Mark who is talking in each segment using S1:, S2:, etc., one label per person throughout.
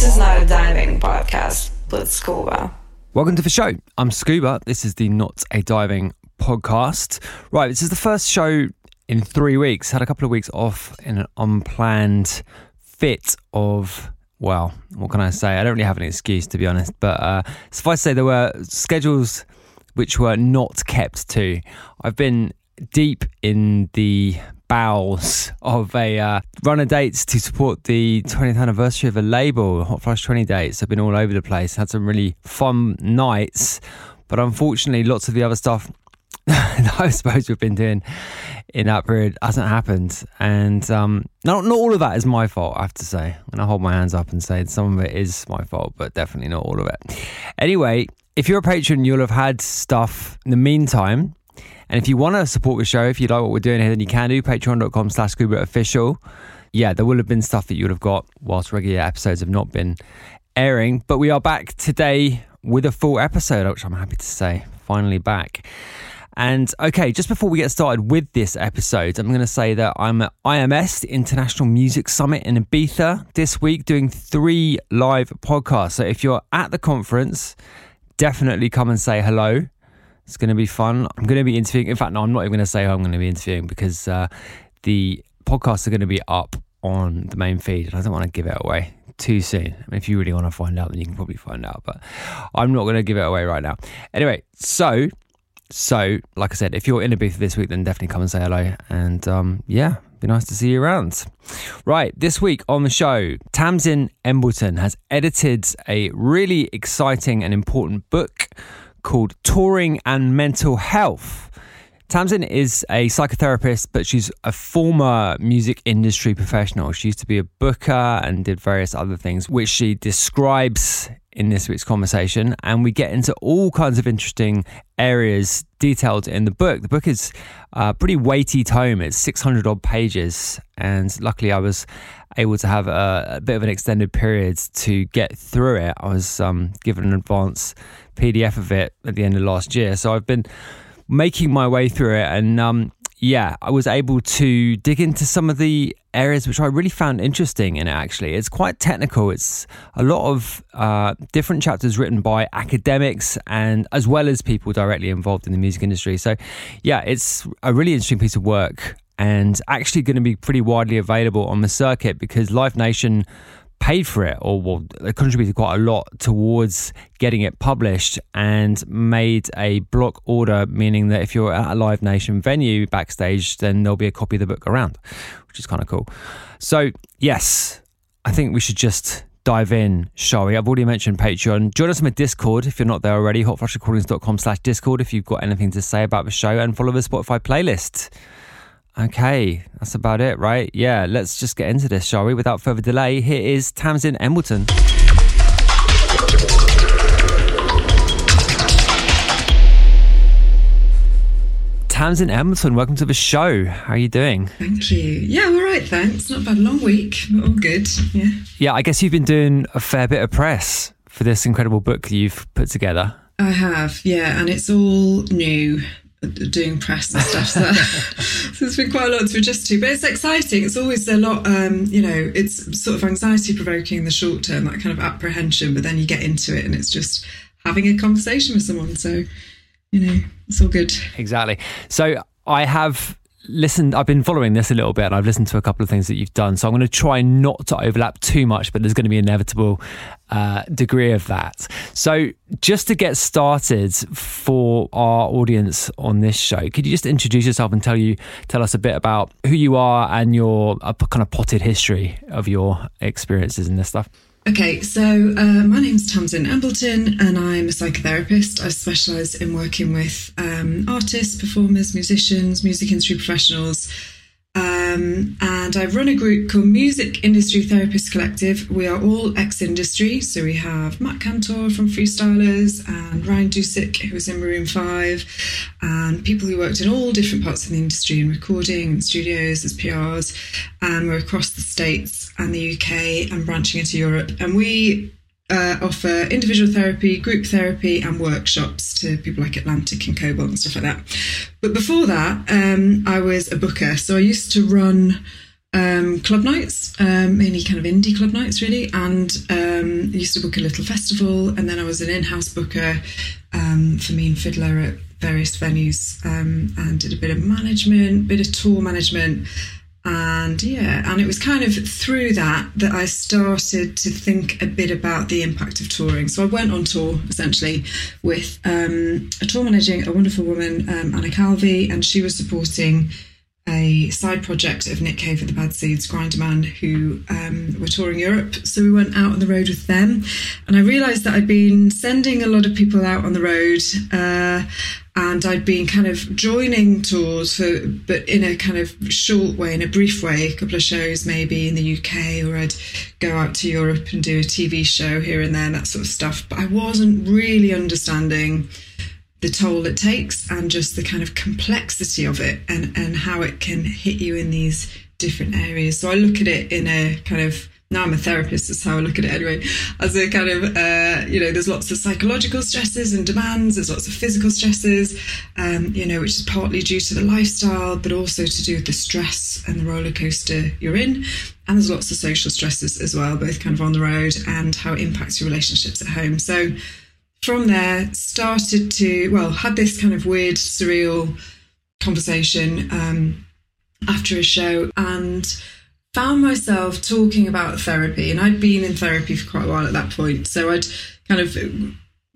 S1: This is not a diving podcast with Scuba.
S2: Welcome to the show. I'm Scuba. This is the Not a Diving podcast. Right, this is the first show in three weeks. Had a couple of weeks off in an unplanned fit of, well, what can I say? I don't really have an excuse to be honest, but uh, suffice to say, there were schedules which were not kept to. I've been deep in the bowels of a uh, run of dates to support the 20th anniversary of a label, Hotflush 20 dates. I've been all over the place, had some really fun nights, but unfortunately, lots of the other stuff that I suppose we've been doing in that period hasn't happened. And um, not, not all of that is my fault, I have to say. And to hold my hands up and say some of it is my fault, but definitely not all of it. Anyway, if you're a patron, you'll have had stuff in the meantime and if you want to support the show, if you like what we're doing here, then you can do patreon.com slash scuba official. Yeah, there will have been stuff that you would have got whilst regular episodes have not been airing. But we are back today with a full episode, which I'm happy to say, finally back. And okay, just before we get started with this episode, I'm going to say that I'm at IMS, International Music Summit in Ibiza, this week doing three live podcasts. So if you're at the conference, definitely come and say hello. It's going to be fun. I'm going to be interviewing. In fact, no, I'm not even going to say who I'm going to be interviewing because uh, the podcasts are going to be up on the main feed, and I don't want to give it away too soon. I mean, if you really want to find out, then you can probably find out, but I'm not going to give it away right now. Anyway, so so like I said, if you're in a booth this week, then definitely come and say hello, and um, yeah, be nice to see you around. Right, this week on the show, Tamsin Embleton has edited a really exciting and important book called Touring and Mental Health. Tamsin is a psychotherapist, but she's a former music industry professional. She used to be a booker and did various other things, which she describes in this week's conversation. And we get into all kinds of interesting areas detailed in the book. The book is a pretty weighty tome, it's 600 odd pages. And luckily, I was able to have a, a bit of an extended period to get through it. I was um, given an advance PDF of it at the end of last year. So I've been making my way through it and um, yeah, I was able to dig into some of the areas which I really found interesting in it actually. It's quite technical. It's a lot of uh, different chapters written by academics and as well as people directly involved in the music industry. So, yeah, it's a really interesting piece of work and actually going to be pretty widely available on the circuit because Live Nation paid for it or well, contributed quite a lot towards getting it published and made a block order, meaning that if you're at a Live Nation venue backstage, then there'll be a copy of the book around, which is kind of cool. So, yes, I think we should just dive in, shall we? I've already mentioned Patreon. Join us on the Discord if you're not there already, hotflushrecordings.com slash Discord if you've got anything to say about the show and follow the Spotify playlist. Okay, that's about it, right? Yeah, let's just get into this, shall we? Without further delay, here is Tamsin Embleton. Tamsin Embleton, welcome to the show. How are you doing?
S3: Thank you. Yeah, all right, thanks. Not a bad. Long week, but all good. Yeah.
S2: Yeah, I guess you've been doing a fair bit of press for this incredible book you've put together.
S3: I have, yeah, and it's all new doing press and stuff. So, so it's been quite a lot to adjust to, but it's exciting. It's always a lot, um, you know, it's sort of anxiety provoking in the short term, that kind of apprehension, but then you get into it and it's just having a conversation with someone. So, you know, it's all good.
S2: Exactly. So I have listened, I've been following this a little bit and I've listened to a couple of things that you've done. So I'm going to try not to overlap too much, but there's going to be an inevitable uh, degree of that. So just to get started for our audience on this show, could you just introduce yourself and tell you, tell us a bit about who you are and your uh, kind of potted history of your experiences in this stuff?
S3: Okay, so uh, my name's Tamsin Embleton, and I'm a psychotherapist. I specialise in working with um, artists, performers, musicians, music industry professionals um, and I run a group called Music Industry Therapist Collective. We are all ex industry. So we have Matt Cantor from Freestylers and Ryan Dusick, who was in Maroon 5, and people who worked in all different parts of the industry in recording and studios as PRs. And we're across the States and the UK and branching into Europe. And we uh, offer individual therapy, group therapy, and workshops to people like Atlantic and Kobalt and stuff like that. But before that, um, I was a booker. So I used to run um, club nights, um, mainly kind of indie club nights, really. And um, I used to book a little festival. And then I was an in house booker um, for Mean Fiddler at various venues um, and did a bit of management, bit of tour management and yeah and it was kind of through that that i started to think a bit about the impact of touring so i went on tour essentially with um, a tour managing a wonderful woman um, anna calvi and she was supporting a side project of Nick Cave and the Bad Seeds, Grinderman, who um, were touring Europe. So we went out on the road with them. And I realised that I'd been sending a lot of people out on the road. Uh, and I'd been kind of joining tours for, but in a kind of short way, in a brief way, a couple of shows maybe in the UK, or I'd go out to Europe and do a TV show here and there, that sort of stuff. But I wasn't really understanding the toll it takes and just the kind of complexity of it and, and how it can hit you in these different areas. So I look at it in a kind of now I'm a therapist, that's how I look at it anyway, as a kind of, uh, you know, there's lots of psychological stresses and demands, there's lots of physical stresses, um, you know, which is partly due to the lifestyle, but also to do with the stress and the roller coaster you're in. And there's lots of social stresses as well, both kind of on the road and how it impacts your relationships at home. So from there, started to, well, had this kind of weird, surreal conversation um, after a show and found myself talking about therapy. And I'd been in therapy for quite a while at that point. So I'd kind of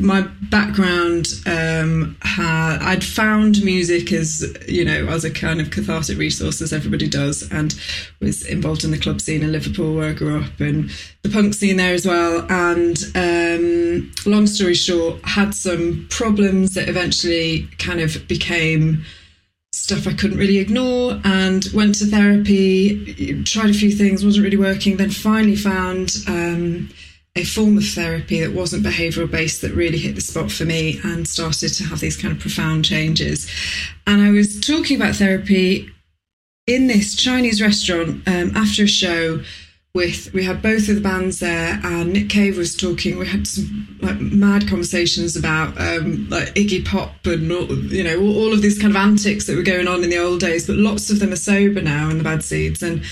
S3: my background um, had I'd found music as you know as a kind of cathartic resource as everybody does, and was involved in the club scene in Liverpool where I grew up and the punk scene there as well. And um, long story short, had some problems that eventually kind of became stuff I couldn't really ignore and went to therapy, tried a few things, wasn't really working, then finally found. Um, a form of therapy that wasn't behavioral based that really hit the spot for me and started to have these kind of profound changes. And I was talking about therapy in this Chinese restaurant um, after a show with we had both of the bands there and Nick Cave was talking we had some like mad conversations about um, like Iggy Pop and all, you know all, all of these kind of antics that were going on in the old days but lots of them are sober now in the bad seeds and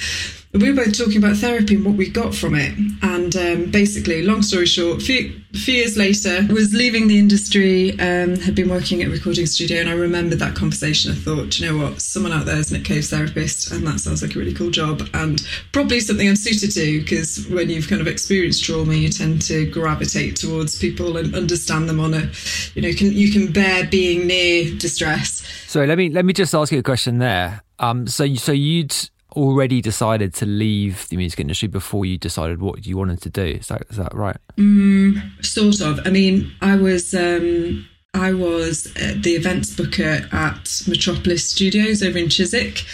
S3: we were both talking about therapy and what we got from it. And um, basically, long story short, a few, few, years later, was leaving the industry, um, had been working at a recording studio, and I remembered that conversation. I thought, you know what, someone out there is Nick Cave therapist, and that sounds like a really cool job, and probably something I'm suited to, because when you've kind of experienced trauma, you tend to gravitate towards people and understand them on a, you know, can you can bear being near distress.
S2: So let me let me just ask you a question there. Um, so so you'd already decided to leave the music industry before you decided what you wanted to do. Is that is that right?
S3: Mm, sort of. I mean, I was um, I was uh, the events booker at Metropolis Studios over in Chiswick,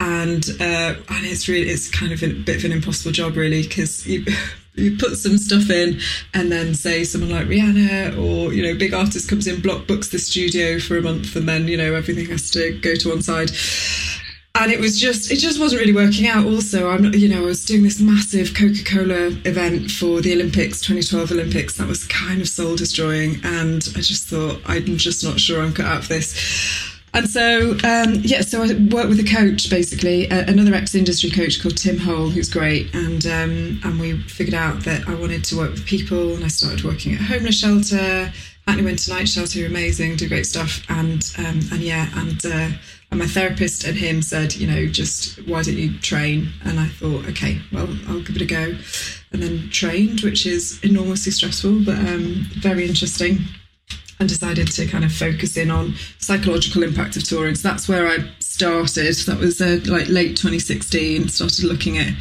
S3: and uh, and it's really it's kind of a bit of an impossible job really because you. You put some stuff in, and then say someone like Rihanna or you know big artist comes in, block books the studio for a month, and then you know everything has to go to one side and it was just it just wasn't really working out. Also i'm you know i was doing this massive coca-cola event for the olympics 2012 olympics. That was kind of soul destroying. And i just thought i'm just not sure i'm cut out for this. And so um, yeah so i worked with a coach basically uh, another ex-industry coach called tim hole who's great. And um, and we figured out that i wanted to work with people and i started working at a homeless shelter. Hackney Winter Night Shelter, amazing, do great stuff, and um, and yeah, and uh, and my therapist and him said, you know, just why don't you train? And I thought, okay, well, I'll give it a go. And then trained, which is enormously stressful, but um, very interesting. And decided to kind of focus in on psychological impact of touring. So that's where I started. That was uh, like late 2016. Started looking at,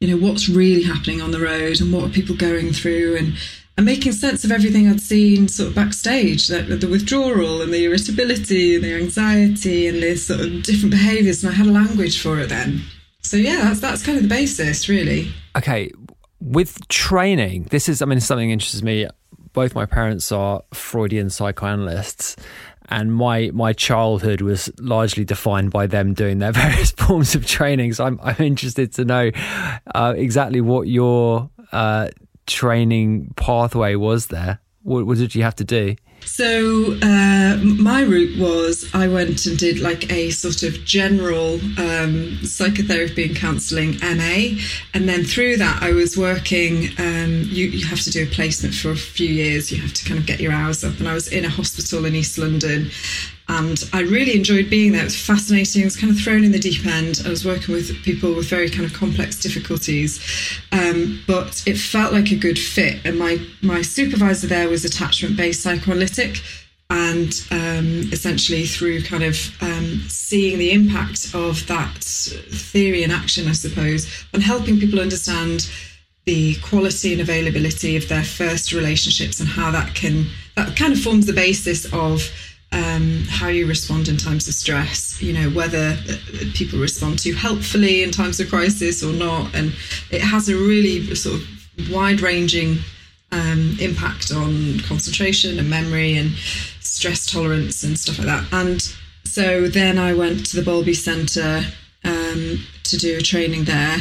S3: you know, what's really happening on the road and what are people going through and and making sense of everything I'd seen sort of backstage, the, the withdrawal and the irritability and the anxiety and the sort of different behaviours, and I had a language for it then. So yeah, that's that's kind of the basis, really.
S2: Okay, with training, this is I mean something interests me. Both my parents are Freudian psychoanalysts, and my my childhood was largely defined by them doing their various forms of training. So I'm I'm interested to know uh, exactly what your uh, training pathway was there? What, what did you have to do?
S3: So uh, my route was I went and did like a sort of general um, psychotherapy and counselling MA, and then through that I was working. Um, you you have to do a placement for a few years. You have to kind of get your hours up, and I was in a hospital in East London, and I really enjoyed being there. It was fascinating. I was kind of thrown in the deep end. I was working with people with very kind of complex difficulties, um, but it felt like a good fit. And my my supervisor there was attachment based psychoanalytic, and um, essentially through kind of um, seeing the impact of that theory in action, I suppose, and helping people understand the quality and availability of their first relationships and how that can that kind of forms the basis of um, how you respond in times of stress, you know, whether people respond to helpfully in times of crisis or not. And it has a really sort of wide ranging um, impact on concentration and memory and stress tolerance and stuff like that. And so then I went to the Bowlby Centre um, to do a training there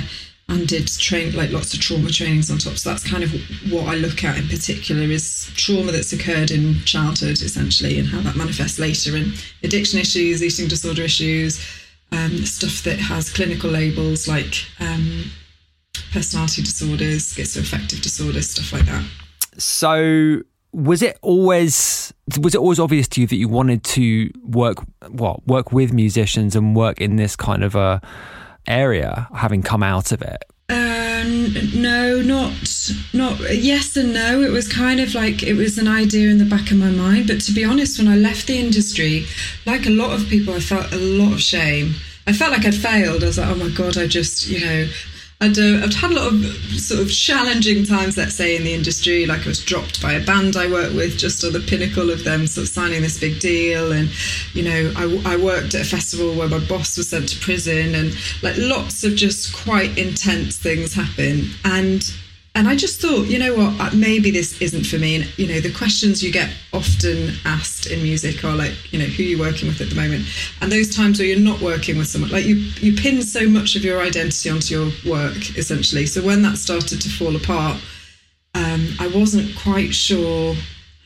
S3: and did train like lots of trauma trainings on top. So that's kind of what I look at in particular is trauma that's occurred in childhood essentially and how that manifests later in addiction issues, eating disorder issues, um, stuff that has clinical labels like um, personality disorders, schizoaffective disorders, stuff like that.
S2: So was it always was it always obvious to you that you wanted to work what work with musicians and work in this kind of a area having come out of it?
S3: Um, no, not not yes and no. It was kind of like it was an idea in the back of my mind. But to be honest, when I left the industry, like a lot of people, I felt a lot of shame. I felt like I'd failed. I was like, oh my god, I just you know I'd, uh, I'd had a lot of sort of challenging times, let's say, in the industry. Like I was dropped by a band I worked with just on the pinnacle of them sort of signing this big deal. And, you know, I, I worked at a festival where my boss was sent to prison and like lots of just quite intense things happen. And and I just thought, you know what, uh, maybe this isn't for me. And, you know, the questions you get often asked in music are like, you know, who are you working with at the moment? And those times where you're not working with someone, like you, you pin so much of your identity onto your work, essentially. So when that started to fall apart, um, I wasn't quite sure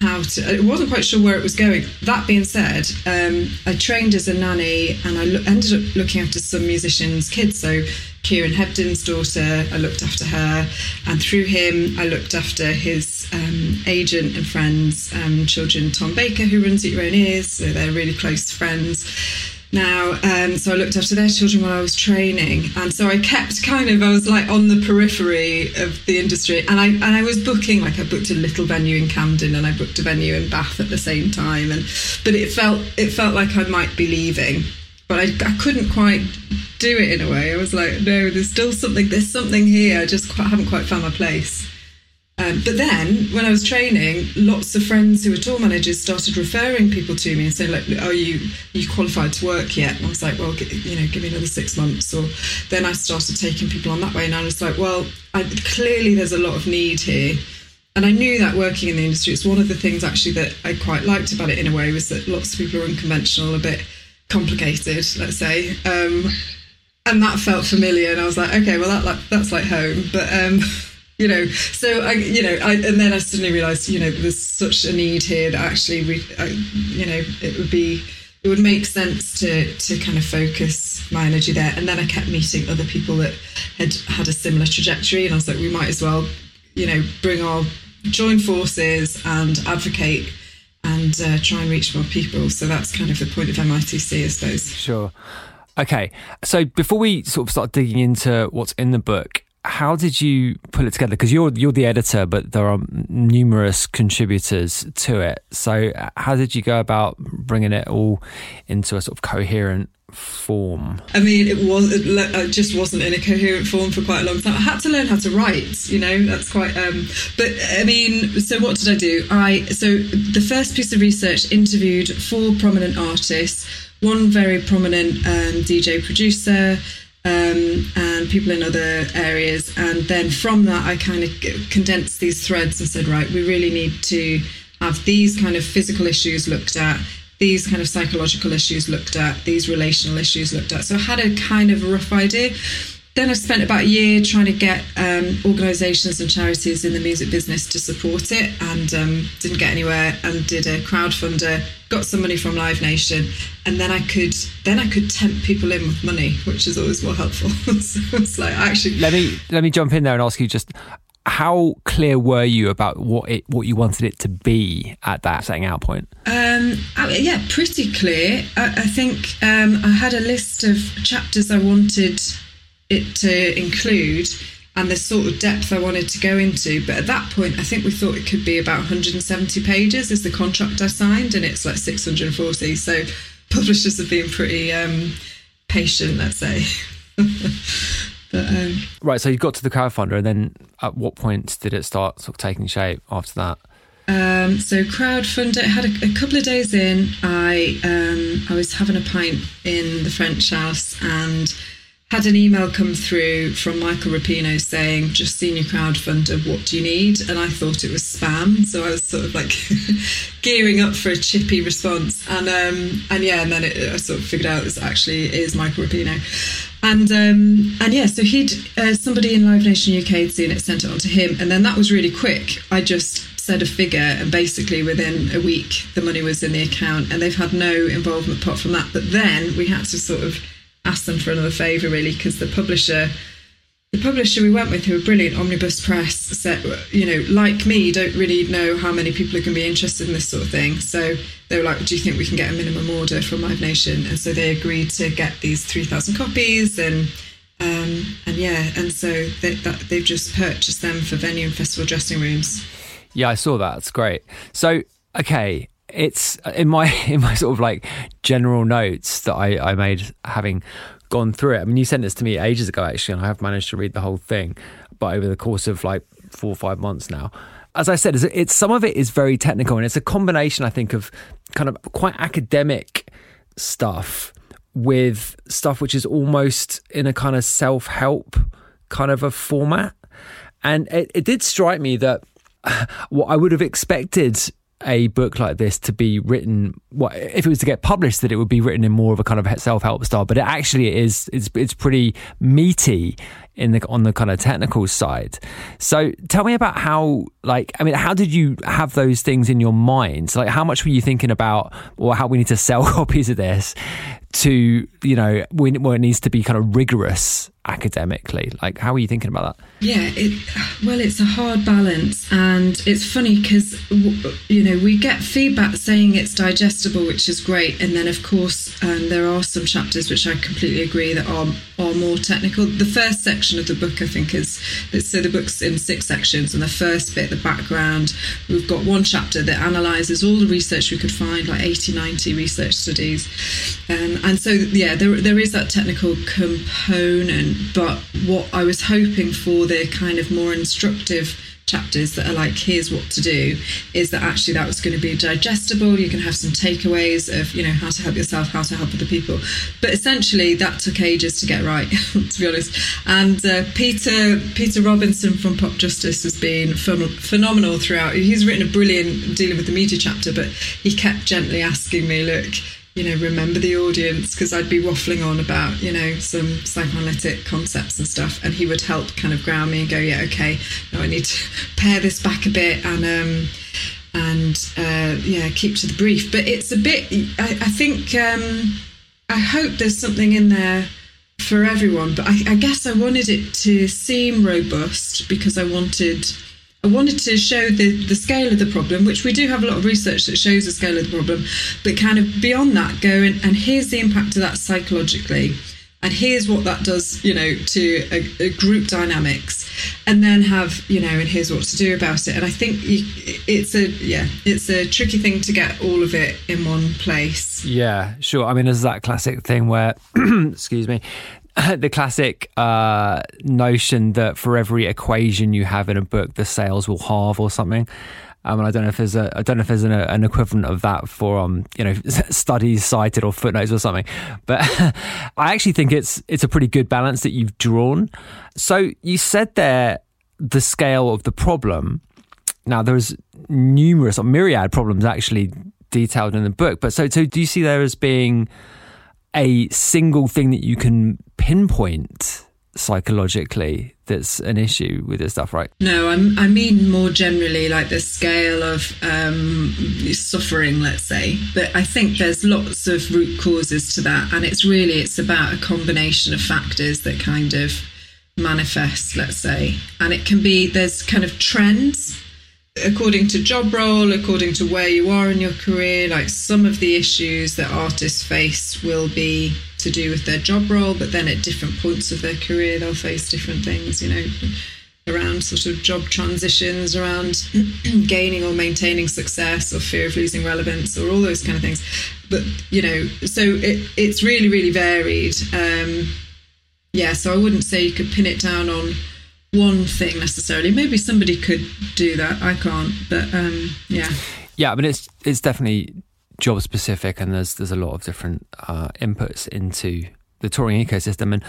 S3: how to, I wasn't quite sure where it was going. That being said, um, I trained as a nanny and I lo- ended up looking after some musicians' kids. So Kieran Hebden's daughter, I looked after her, and through him, I looked after his um, agent and friends, um, children, Tom Baker, who runs Eat Your Own Ears, so they're really close friends. Now, um, so I looked after their children while I was training, and so I kept kind of I was like on the periphery of the industry, and I and I was booking like I booked a little venue in Camden and I booked a venue in Bath at the same time, and but it felt it felt like I might be leaving, but I, I couldn't quite do it in a way. I was like, no, there's still something. There's something here. I just quite, haven't quite found my place. Um, but then, when I was training, lots of friends who were tour managers started referring people to me and saying, "Like, are you you qualified to work yet?" And I was like, "Well, you know, give me another six months." Or then I started taking people on that way, and I was like, "Well, I, clearly there's a lot of need here." And I knew that working in the industry, it's one of the things actually that I quite liked about it in a way was that lots of people are unconventional, a bit complicated, let's say. Um, and that felt familiar, and I was like, okay, well, that that's like home. But um, you know, so I, you know, I, and then I suddenly realised, you know, there's such a need here that actually we, I, you know, it would be, it would make sense to to kind of focus my energy there. And then I kept meeting other people that had had a similar trajectory, and I was like, we might as well, you know, bring our join forces and advocate and uh, try and reach more people. So that's kind of the point of MITC, I suppose.
S2: Sure. Okay. So before we sort of start digging into what's in the book, how did you put it together? Because you're you're the editor, but there are numerous contributors to it. So how did you go about bringing it all into a sort of coherent form?
S3: I mean, it was it just wasn't in a coherent form for quite a long time. I had to learn how to write. You know, that's quite. Um, but I mean, so what did I do? I so the first piece of research interviewed four prominent artists, one very prominent um, DJ producer. Um, and people in other areas. And then from that, I kind of condensed these threads and said, right, we really need to have these kind of physical issues looked at, these kind of psychological issues looked at, these relational issues looked at. So I had a kind of rough idea. Then I spent about a year trying to get um, organisations and charities in the music business to support it, and um, didn't get anywhere. And did a crowdfunder, got some money from Live Nation, and then I could then I could tempt people in with money, which is always more helpful. so it's like actually
S2: let me let me jump in there and ask you just how clear were you about what it what you wanted it to be at that setting out point?
S3: Um, yeah, pretty clear. I, I think um, I had a list of chapters I wanted it to include and the sort of depth I wanted to go into. But at that point, I think we thought it could be about 170 pages is the contract I signed, and it's like 640. So publishers have been pretty um, patient, let's say. But, um,
S2: right, so you got to the crowdfunder, and then at what point did it start sort of taking shape after that?
S3: Um, so crowdfunder had a, a, couple of days in. I um, I was having a pint in the French house and had an email come through from Michael Rapino saying, "Just senior crowdfunder. What do you need?" And I thought it was spam, so I was sort of like gearing up for a chippy response. And um, and yeah, and then it, I sort of figured out this actually is Michael Rapino. And um, and yeah, so he'd uh, somebody in Live Nation UK had seen it, sent it on to him, and then that was really quick. I just said a figure, and basically within a week the money was in the account, and they've had no involvement apart from that. But then we had to sort of ask them for another favour, really, because the publisher the publisher we went with, who were brilliant, Omnibus Press, said, you know, like me, don't really know how many people are going to be interested in this sort of thing. So they were like, do you think we can get a minimum order from Live Nation? And so they agreed to get these 3,000 copies and um, and yeah, and so they, that, they've just purchased them for venue and festival dressing rooms.
S2: Yeah, I saw that. It's great. So, okay, it's uh, in my in my sort of like general notes that I, I made having gone through it. I mean, you sent this to me ages ago, actually, and I have managed to read the whole thing, but over the course of like four or five months now. As I said, it's, it's some of it is very technical, and it's a combination, I think, of kind of quite academic stuff with stuff which is almost in a kind of self help kind of a format. And it, it did strike me that what I would have expected a book like this to be written what if it was to get published that it would be written in more of a kind of self-help style but it actually is it's it's pretty meaty in the on the kind of technical side. So tell me about how like i mean how did you have those things in your mind? Like how much were you thinking about or how we need to sell copies of this to you know when, when it needs to be kind of rigorous academically? Like how are you thinking about that?
S3: Yeah it, well it's a hard balance and it's funny because you know we get feedback saying it's digestible which is great and then of course um, there are some chapters which i completely agree that are are more technical. The first section of the book i think is so the book's in six sections and the first bit the background we've got one chapter that analyzes all the research we could find like 80 90 research studies. Um, and so, yeah, there, there is that technical component. But what I was hoping for the kind of more instructive chapters that are like here's what to do is that actually that was going to be digestible. You can have some takeaways of you know how to help yourself how to help other people. But essentially that took ages to get right to be honest. And uh, peter peter robinson from Popjustice has been ph- phenomenal throughout. He's written a brilliant dealing with the media chapter but he kept gently asking me look you know, remember the audience because I'd be waffling on about, you know, some psychoanalytic concepts and stuff, and he would help kind of ground me and go, yeah, okay, no, I need to pare this back a bit and um, and uh, yeah, keep to the brief. But it's a bit, I, I think, um, I hope there's something in there for everyone. But I, I guess I wanted it to seem robust because I wanted I wanted to show the, the scale of the problem, which we do have a lot of research that shows the scale of the problem, but kind of beyond that, go and, and here's the impact of that psychologically. And here's what that does, you know, to a, a group dynamics, and then have, you know, and here's what to do about it. And I think you, it's a, yeah, it's a tricky thing to get all of it in one place.
S2: Yeah, sure. I mean, there's that classic thing where, excuse me, the classic uh, notion that for every equation you have in a book, the sales will halve or something. Um, and I don't know if there's a I don't know if there's an, an equivalent of that for um you know studies cited or footnotes or something, but I actually think it's it's a pretty good balance that you've drawn. So you said there the scale of the problem. Now there's numerous or myriad problems actually detailed in the book, but so so do you see there as being a single thing that you can pinpoint psychologically that's an issue with this stuff, right?
S3: No, I'm, i mean more generally like the scale of um, suffering, let's say. But I think there's lots of root causes to that, and it's really it's about a combination of factors that kind of manifest, let's say, and it can be there's kind of trends according to job role, according to where you are in your career, like some of the issues that artists face will be to do with their job role, but then at different points of their career, they'll face different things, you know, around sort of job transitions, around gaining or maintaining success, or fear of losing relevance, or all those kind of things. But, you know, so it, it's really, really varied. Um, yeah, so I wouldn't say you could pin it down on one thing necessarily. Maybe somebody could do that. I can't, but um, yeah.
S2: Yeah, mean, it's it's definitely job specific, and there's there's a lot of different uh, inputs into the touring ecosystem. And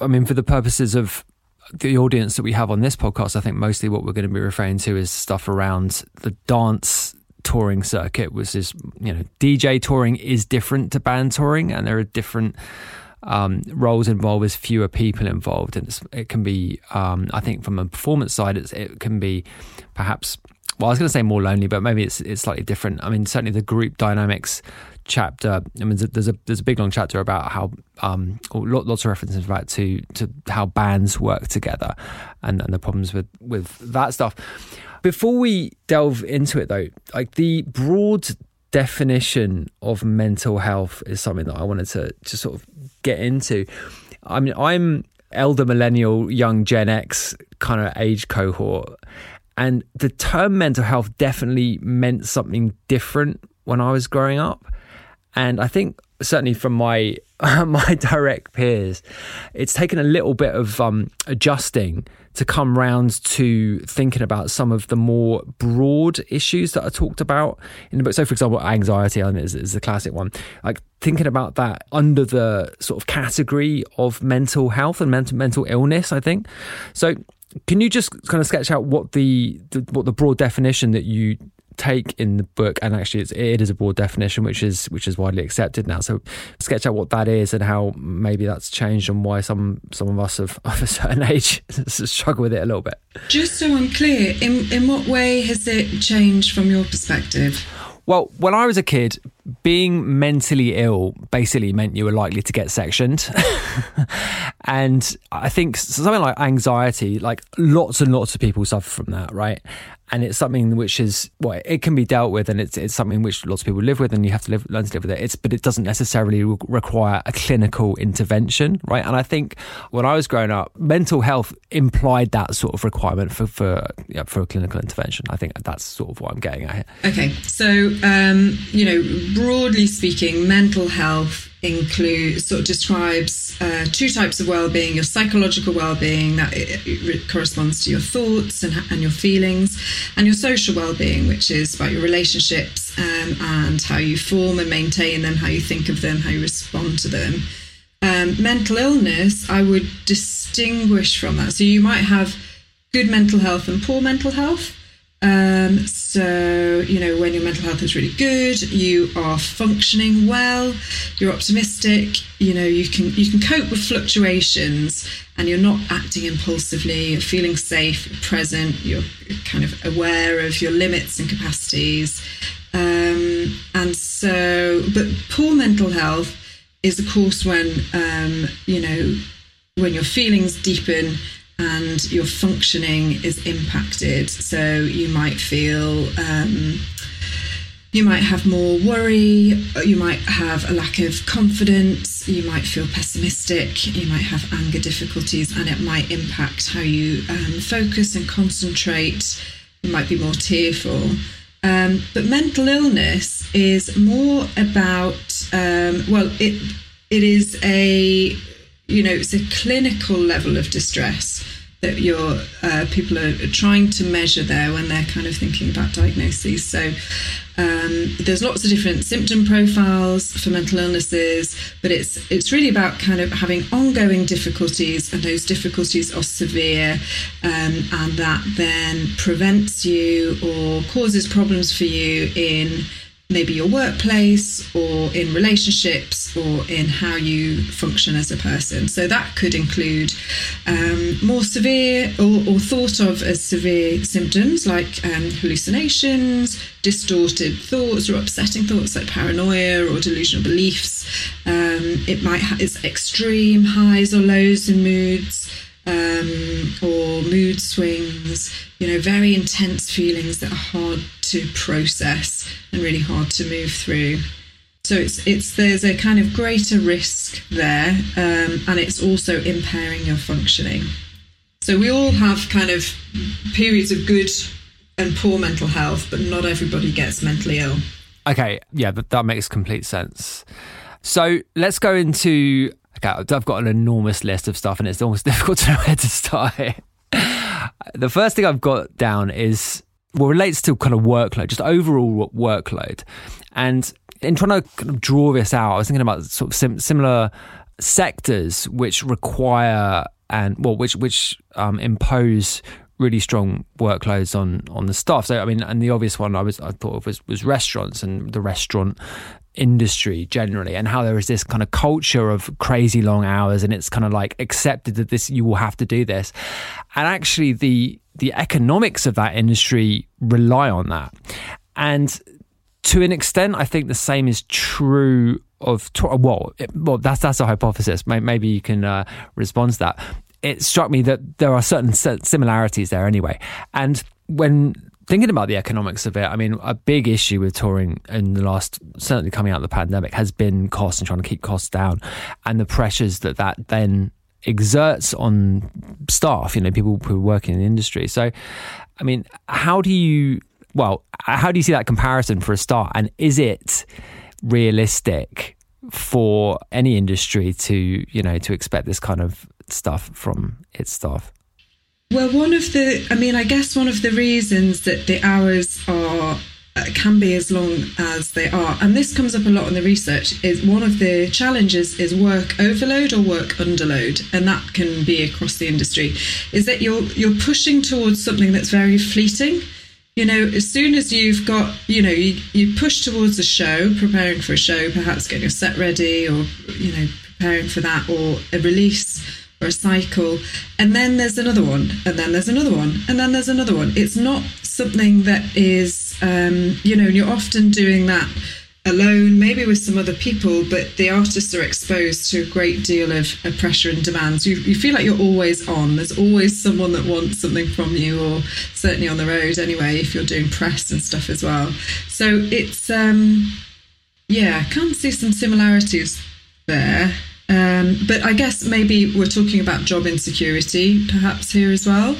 S2: I mean, for the purposes of the audience that we have on this podcast, I think mostly what we're going to be referring to is stuff around the dance touring circuit, which is you know DJ touring is different to band touring, and there are different um, roles involved, there's fewer people involved, and it can be, um, I think, from a performance side, it can be perhaps. Well, I was going to say more lonely, but maybe it's it's slightly different. I mean, certainly the group dynamics chapter. I mean, there's a there's a big long chapter about how um, lots of references about to to how bands work together, and, and the problems with with that stuff. Before we delve into it, though, like the broad definition of mental health is something that I wanted to to sort of get into. I mean, I'm elder millennial, young Gen X kind of age cohort. And the term mental health definitely meant something different when I was growing up. And I think certainly from my my direct peers, it's taken a little bit of um, adjusting to come round to thinking about some of the more broad issues that are talked about in the book. So, for example, anxiety is, is the classic one. Like thinking about that under the sort of category of mental health and mental mental illness. I think so. Can you just kind of sketch out what the, the what the broad definition that you take in the book, and actually it's, it is a broad definition, which is which is widely accepted now. So sketch out what that is and how maybe that's changed and why some some of us of, of a certain age struggle with it a little bit.
S3: Just so I'm clear, in in what way has it changed from your perspective?
S2: Well, when I was a kid, being mentally ill basically meant you were likely to get sectioned. and I think something like anxiety, like lots and lots of people suffer from that, right? and it's something which is well it can be dealt with and it's it's something which lots of people live with and you have to live, learn to live with it. It's but it doesn't necessarily re- require a clinical intervention right? And i think when i was growing up mental health implied that sort of requirement for for for a clinical intervention. I think that's sort of what i'm getting at here.
S3: Okay. So um, you know broadly speaking, mental health includes sort of describes uh, two types of well-being: your psychological well-being that it, it corresponds to your thoughts and, and your feelings, and your social well-being, which is about your relationships um, and how you form and maintain them, how you think of them, how you respond to them. Um, mental illness, I would distinguish from that. So you might have good mental health and poor mental health. Um, so, you know, when your mental health is really good, you are functioning well, you're optimistic, you know, you can you can cope with fluctuations and you're not acting impulsively, you're feeling safe, you're present, you're kind of aware of your limits and capacities. Um, and so, but poor mental health is, of course, when, um, you know, when your feelings deepen and your functioning is impacted. So you might feel, um, you might have more worry, you might have a lack of confidence, you might feel pessimistic, you might have anger difficulties, and it might impact how you um, focus and concentrate. You might be more tearful. Um, but mental illness is more about, um, well, it it is a you know, it's a clinical level of distress that your uh, people are trying to measure there when they're kind of thinking about diagnoses. So um, there's lots of different symptom profiles for mental illnesses, but it's it's really about kind of having ongoing difficulties, and those difficulties are severe, um, and that then prevents you or causes problems for you in maybe your workplace or in relationships or in how you function as a person. So that could include um, more severe or, or, thought of as severe symptoms like um, hallucinations, distorted thoughts or upsetting thoughts like paranoia or delusional beliefs. Um, it might have its extreme highs or lows in moods um, or mood swings, you know, very intense feelings that are hard to process and really hard to move through. So it's it's there's a kind of greater risk there, um, and it's also impairing your functioning. So we all have kind of periods of good and poor mental health, but not everybody gets mentally ill.
S2: Okay, yeah, that, that makes complete sense. So let's go into Okay, I've got an enormous list of stuff, and it's almost difficult to know where to start. The first thing I've got down is well relates to kind of workload, just overall workload, and in trying to kind of draw this out, I was thinking about sort of sim- similar sectors which require and well, which which um, impose really strong workloads on on the staff. So I mean, and the obvious one I was I thought of was was restaurants and the restaurant industry generally and how there is this kind of culture of crazy long hours and it's kind of like accepted that this you will have to do this. And actually the the economics of that industry rely on that. And to an extent i think the same is true of well it, well that's that's a hypothesis. Maybe you can uh, respond to that. It struck me that there are certain similarities there anyway. And when thinking about the economics of it, I mean, a big issue with touring in the last, certainly coming out of the pandemic, has been costs and trying to keep costs down and the pressures that that then exerts on staff, you know, people who work in the industry. So, I mean, how do you, well, how do you see that comparison for a start? And is it realistic for any industry to, you know, to expect this kind of stuff from its staff?
S3: Well, one of the, I mean, I guess one of the reasons that the hours are uh, can be as long as they are, and this comes up a lot in the research. Is one of the challenges is work overload or work underload, and that can be across the industry. Is that you're you're pushing towards something that's very fleeting. You know, as soon as you've got, you know, you, you push towards a show, preparing for a show, perhaps getting your set ready, or you know, preparing for that, or a release or a cycle. And then there's another one, and then there's another one, and then there's another one. It's not something that is, um, you know, you're often doing that alone, maybe with some other people, but the artists are exposed to a great deal of, of pressure and demands. You, you, feel like you're always on. There's always someone that wants something from you, or certainly on the road anyway, if you're doing press and stuff as well. So it's, um, yeah, I can see some similarities there. Um, but I guess maybe we're talking about job insecurity perhaps here as well.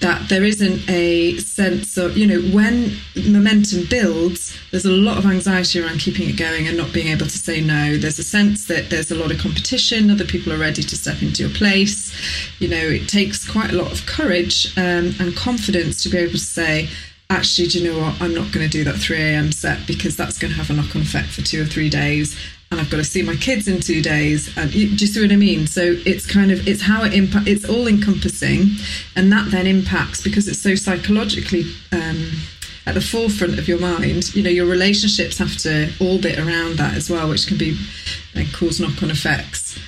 S3: that there isn't a sense of, you know, when momentum builds, there's a lot of anxiety around keeping it going and not being able to say no. There's a sense that there's a lot of competition, other people are ready to step into your place. You know, it takes quite a lot of courage um, and confidence to be able to say, actually, do you know what? I'm not going to do that 3 a.m. set because that's going to have a knock on effect for two or three days and I've got to see my kids in two days. And do you see what I mean? So it's kind of it's how it impact. It's all encompassing, and that then impacts because it's so psychologically. Um, at the forefront of your mind, you know, your relationships have to orbit around that as well, which can be like, cause knock on effects.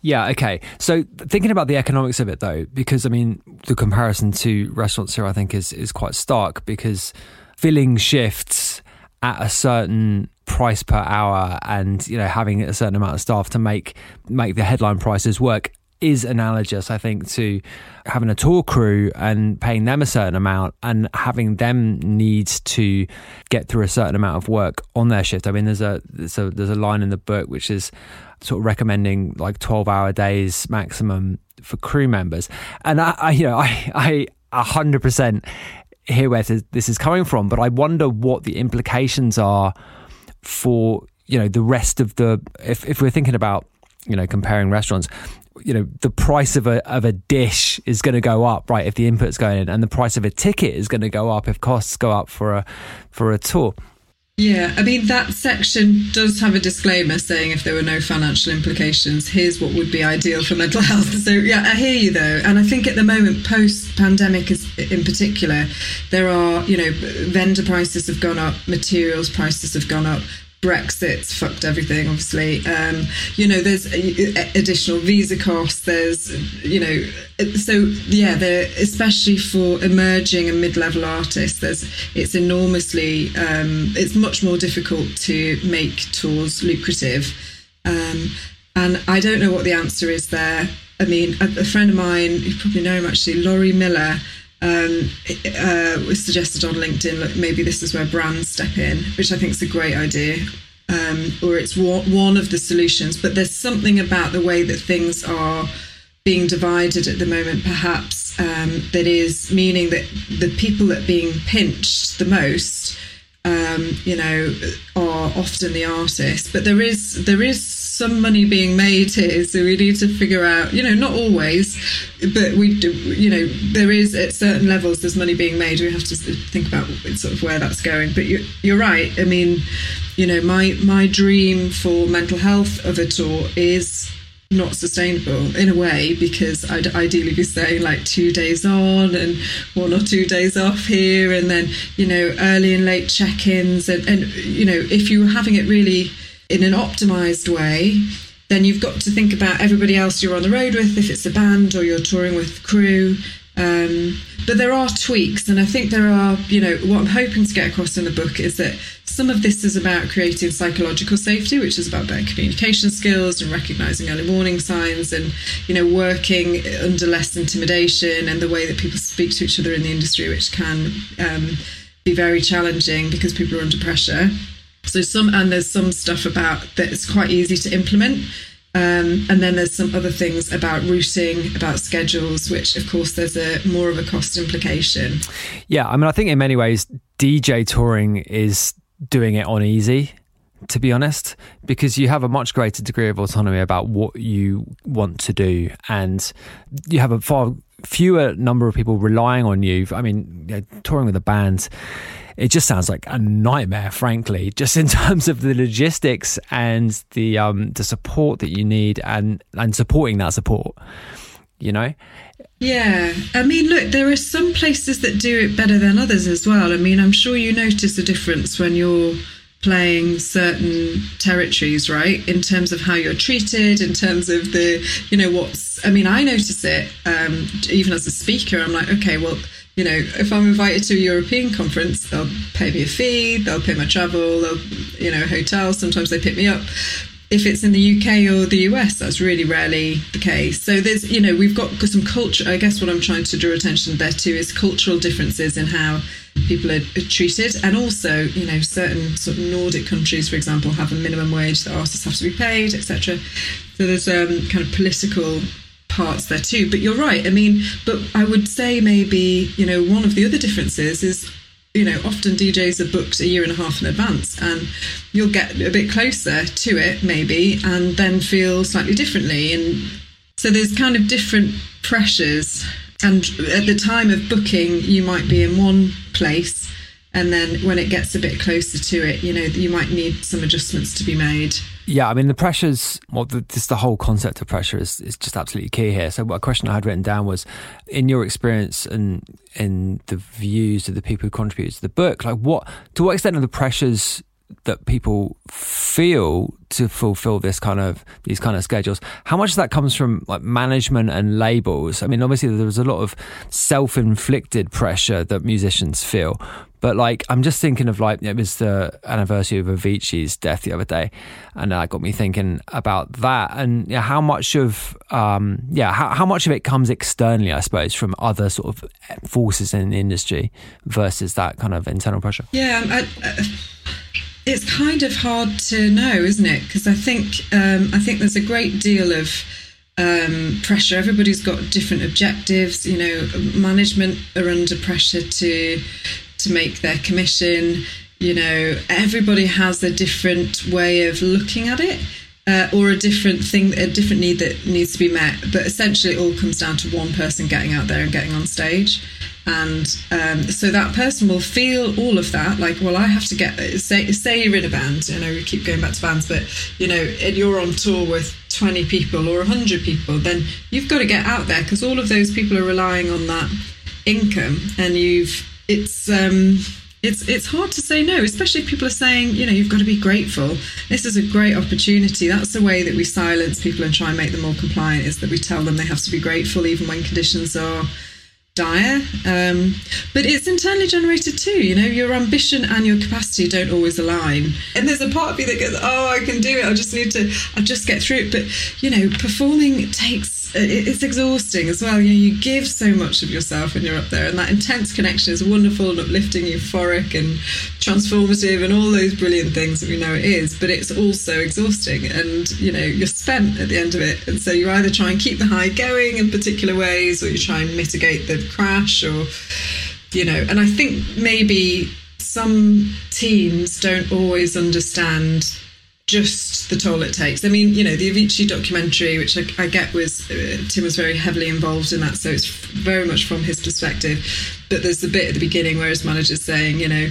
S2: Yeah, okay. So thinking about the economics of it though, because I mean the comparison to restaurants here I think is is quite stark because filling shifts at a certain price per hour and you know having a certain amount of staff to make make the headline prices work is analogous, I think, to having a tour crew and paying them a certain amount and having them need to get through a certain amount of work on their shift. I mean, there's a there's a, there's a line in the book which is sort of recommending like 12 hour days maximum for crew members, and I, I you know I I hundred percent hear where this is coming from, but I wonder what the implications are for you know the rest of the if if we're thinking about you know comparing restaurants you know the price of a of a dish is going to go up right if the input's going in and the price of a ticket is going to go up if costs go up for a for a tour
S3: yeah, I mean, that section does have a disclaimer saying if there were no financial implications, here's what would be ideal for mental health. So, yeah, I hear you though. And I think at the moment, post pandemic in particular, there are, you know, vendor prices have gone up, materials prices have gone up. Brexit's fucked everything, obviously. Um, you know, there's additional visa costs. There's, you know, so yeah, especially for emerging and mid-level artists, there's it's enormously, um, it's much more difficult to make tours lucrative. Um, and I don't know what the answer is there. I mean, a, a friend of mine, you probably know him actually, Laurie Miller um, uh, was suggested on LinkedIn, maybe this is where brands step in, which I think is a great idea. Um, or it's one of the solutions, but there's something about the way that things are being divided at the moment, perhaps, um, that is meaning that the people that are being pinched the most, um, you know, are often the artists. But there is there is some money being made here, so we need to figure out, you know, not always, but we do, you know, there is at certain levels there's money being made. We have to think about sort of where that's going. But you're, you're right. I mean, you know, my my dream for mental health of a tour is not sustainable in a way because I'd ideally be saying like two days on and one or two days off here and then you know early and late check-ins and, and you know if you were having it really in an optimized way, then you've got to think about everybody else you're on the road with, if it's a band or you're touring with crew. Um, but there are tweaks, and I think there are, you know, what I'm hoping to get across in the book is that some of this is about creating psychological safety, which is about better communication skills and recognizing early warning signs and, you know, working under less intimidation and the way that people speak to each other in the industry, which can um, be very challenging because people are under pressure. So some and there's some stuff about that it's quite easy to implement. Um, and then there's some other things about routing, about schedules, which of course there's a more of a cost implication.
S2: Yeah, I mean, I think in many ways DJ touring is doing it on easy to be honest, because you have a much greater degree of autonomy about what you want to do, and you have a far fewer number of people relying on you. I mean, you know, touring with a band it just sounds like a nightmare, frankly, just in terms of the logistics and the um, the support that you need and and supporting that support. You know.
S3: Yeah, I mean, look, there are some places that do it better than others as well. I mean, I'm sure you notice a difference when you're playing certain territories, right? In terms of how you're treated, in terms of the, you know, what's, I mean, I notice it um, even as a speaker. I'm like, okay, well, you know, if I'm invited to a European conference, they'll pay me a fee, they'll pay my travel, they'll, you know, hotel. Sometimes they pick me up. If it's in the UK or the US, that's really rarely the case. So there's, you know, we've got some culture. I guess what I'm trying to draw attention there to is cultural differences in how people are, are treated, and also, you know, certain sort of Nordic countries, for example, have a minimum wage that artists have to be paid, etc. So there's um, kind of political parts there too. But you're right. I mean, but I would say maybe you know one of the other differences is you know, often DJs are booked a year and a half in advance, and you'll get a bit closer to it, maybe, and then feel slightly differently. And so there's kind of different pressures. And at the time of booking, you might be in one place, and then when it gets a bit closer to it, you know, you might need some adjustments to be made.
S2: Yeah, I mean the pressures. Well, the, just the whole concept of pressure is, is just absolutely key here. So, a question I had written down was, in your experience and in the views of the people who contributed to the book, like what to what extent are the pressures that people feel to fulfill this kind of these kind of schedules how much of that comes from like management and labels i mean obviously there's a lot of self-inflicted pressure that musicians feel but like, I'm just thinking of like it was the anniversary of Avicii's death the other day, and that got me thinking about that and yeah, how much of um, yeah how, how much of it comes externally, I suppose, from other sort of forces in the industry versus that kind of internal pressure.
S3: Yeah, I, I, it's kind of hard to know, isn't it? Because I think um, I think there's a great deal of um, pressure. Everybody's got different objectives. You know, management are under pressure to to make their commission. You know, everybody has a different way of looking at it. Uh, or a different thing, a different need that needs to be met. But essentially, it all comes down to one person getting out there and getting on stage. And um, so that person will feel all of that. Like, well, I have to get, say, say you're in a band, you know, we keep going back to bands, but, you know, and you're on tour with 20 people or 100 people, then you've got to get out there because all of those people are relying on that income and you've it's um, it's it's hard to say no, especially if people are saying, you know, you've got to be grateful. This is a great opportunity. That's the way that we silence people and try and make them more compliant. Is that we tell them they have to be grateful even when conditions are dire. Um, but it's internally generated too. You know, your ambition and your capacity don't always align. And there's a part of you that goes, "Oh, I can do it. I just need to. I just get through it." But you know, performing takes it's exhausting as well. You know, you give so much of yourself when you're up there, and that intense connection is wonderful and uplifting, euphoric, and transformative, and all those brilliant things that we know it is. But it's also exhausting, and you know, you're spent at the end of it. And so you either try and keep the high going in particular ways, or you try and mitigate the crash, or you know. And I think maybe some teams don't always understand just the toll it takes. I mean, you know, the Avicii documentary, which I, I get was uh, Tim was very heavily involved in that, so it's very much from his perspective. But there's the bit at the beginning where his manager's saying, you know,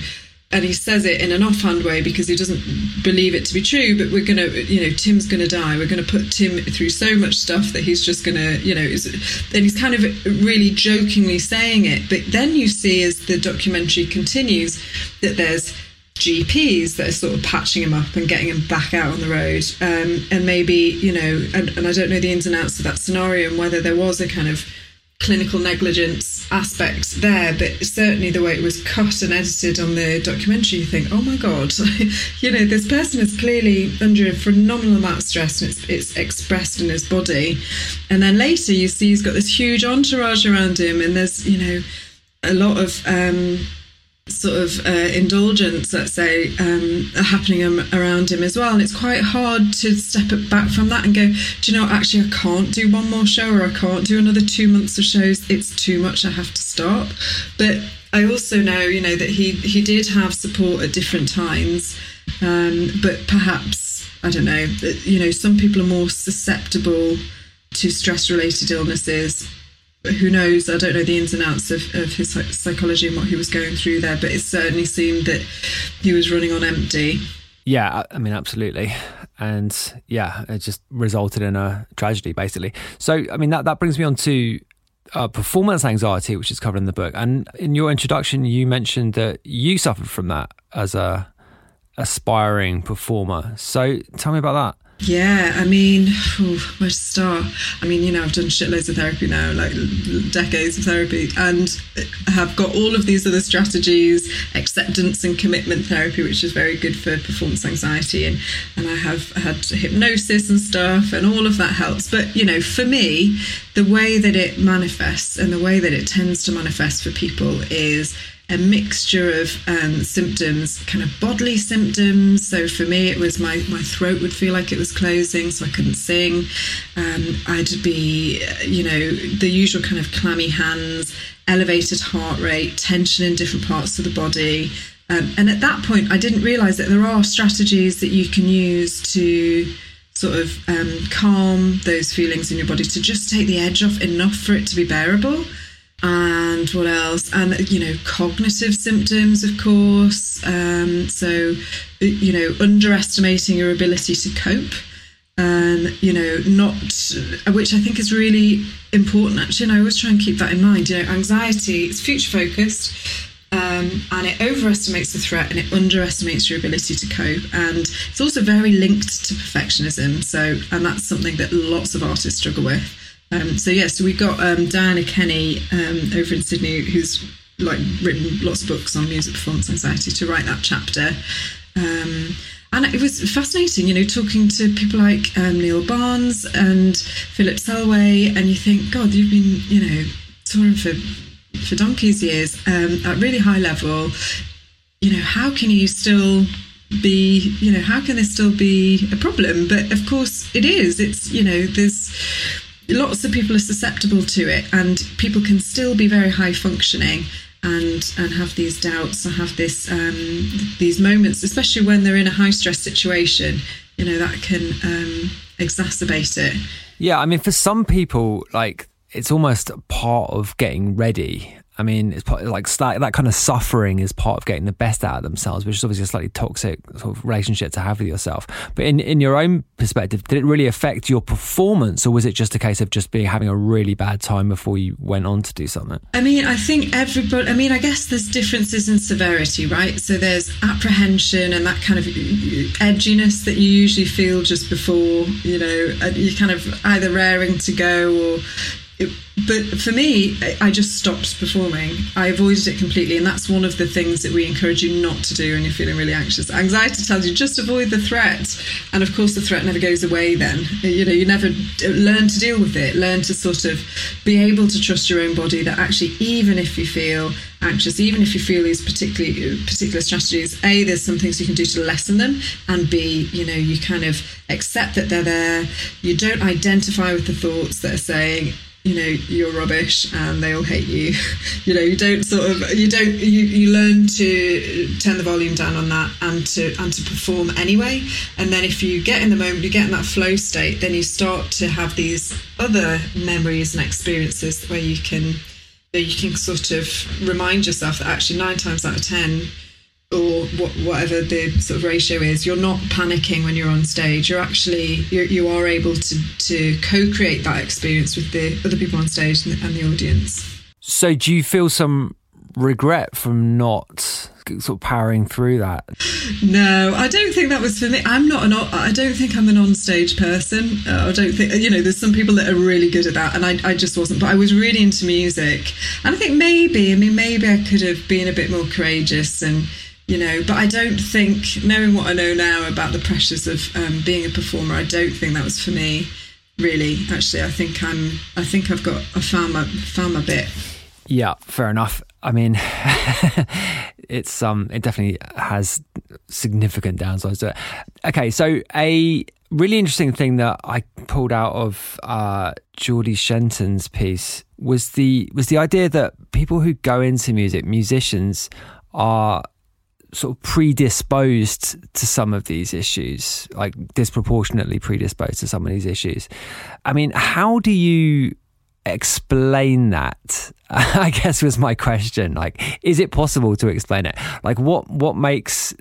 S3: and he says it in an offhand way because he doesn't believe it to be true. But we're gonna, you know, Tim's gonna die. We're gonna put Tim through so much stuff that he's just gonna, you know, and he's kind of really jokingly saying it. But then you see as the documentary continues that there's GPs that are sort of patching him up and getting him back out on the road. Um, and maybe, you know, and, and I don't know the ins and outs of that scenario and whether there was a kind of clinical negligence aspect there, but certainly the way it was cut and edited on the documentary, you think, oh my God, you know, this person is clearly under a phenomenal amount of stress and it's, it's expressed in his body. And then later you see he's got this huge entourage around him and there's, you know, a lot of um, sort of uh, indulgence, let's say, um, happening around him as well. And it's quite hard to step back from that and go, do you know, actually, I can't do one more show or I can't do another two months of shows. It's too much. I have to stop. But I also know, you know, that he he did have support at different times, um, but perhaps I don't know. You know, some people are more susceptible to stress-related illnesses who knows? I don't know the ins and outs of, of his psychology and what he was going through there, but it certainly seemed that he was running on empty.
S2: Yeah, I mean, absolutely. And yeah, it just resulted in a tragedy, basically. So, I mean, that, that brings me on to uh, performance anxiety, which is covered in the book. And in your introduction, you mentioned that you suffered from that as a aspiring performer. So, tell me about that.
S3: Yeah, I mean, where to start? I mean, you know, I've done shitloads of therapy now, like decades of therapy, and have got all of these other strategies, acceptance and commitment therapy, which is very good for performance anxiety, and and I have had hypnosis and stuff, and all of that helps. But you know, for me, the way that it manifests and the way that it tends to manifest for people is a mixture of um, symptoms, kind of bodily symptoms. So for me, it was my, my throat would feel like it was closing, so I couldn't sing. Um, I'd be, you know, the usual kind of clammy hands, elevated heart rate, tension in different parts of the body. Um, and at that point, I didn't realize that there are strategies that you can use to sort of um, calm those feelings in your body to just take the edge off enough for it to be bearable and what else? And you know cognitive symptoms of course. Um, so you know underestimating your ability to cope. And you know not which i think is really important actually. And i always try and keep that in mind. You know anxiety is future focused um, and it overestimates the threat and it underestimates your ability to cope. And it's also very linked to perfectionism. So and that's something that lots of artists struggle with um, so yeah, so we got um, Dianna Kenny um, over in Sydney, who's like written lots of books on music performance anxiety, to write that chapter. Um, and it was fascinating, you know, talking to people like um, Neil Barnes and Philip Selway, and you think, God, you've been, you know, touring for for donkey's years um, at really high level. You know, how can you still be, you know, how can this still be a problem? But of course, it is. It's, you know, there's lots of people are susceptible to it, and people can still be very high functioning and and have these doubts or have this um, these moments, especially when they're in a high stress situation. You know that can um, exacerbate it.
S2: Yeah, I mean, for some people, like it's almost part of getting ready I mean, it's part, like that kind of suffering is part of getting the best out of themselves, which is obviously a slightly toxic sort of relationship to have with yourself. But in, in your own perspective, did it really affect your performance, or was it just a case of just being having a really bad time before you went on to do something?
S3: I mean, I think everybody. I mean, I guess there's differences in severity, right? So there's apprehension and that kind of edginess that you usually feel just before, you know, you're kind of either raring to go or but for me, I just stopped performing. I avoided it completely, and that's one of the things that we encourage you not to do when you're feeling really anxious. Anxiety tells you just avoid the threat, and of course, the threat never goes away. Then you know you never learn to deal with it. Learn to sort of be able to trust your own body. That actually, even if you feel anxious, even if you feel these particularly particular strategies, a there's some things you can do to lessen them, and b you know you kind of accept that they're there. You don't identify with the thoughts that are saying you know you're rubbish and they all hate you. You know you don't sort of you don't you, you learn to turn the volume down on that and to and to perform anyway. And then if you get in the moment you get in that flow state then you start to have these other memories and experiences where you can you can sort of remind yourself that actually nine times out of ten or whatever the sort of ratio is, you're not panicking when you're on stage. You're actually you're, you are able to to co-create that experience with the other people on stage and the, and the audience.
S2: So, do you feel some regret from not sort of powering through that?
S3: No, I don't think that was for me. I'm not an. I don't think I'm an on-stage person. Uh, I don't think you know. There's some people that are really good at that, and I, I just wasn't. But I was really into music, and I think maybe, I mean, maybe I could have been a bit more courageous and you know but i don't think knowing what i know now about the pressures of um, being a performer i don't think that was for me really. Actually i think i'm i think i've got my found my bit.
S2: Yeah fair enough. I mean it's um it definitely has significant downsides to it. Okay so a really interesting thing that i pulled out of uh geordie shenton's piece was the was the idea that people who go into music musicians are sort of predisposed to some of these issues, like disproportionately predisposed to some of these issues. I mean, how do you explain that? I guess was my question. Like, is it possible to explain it? Like, what what makes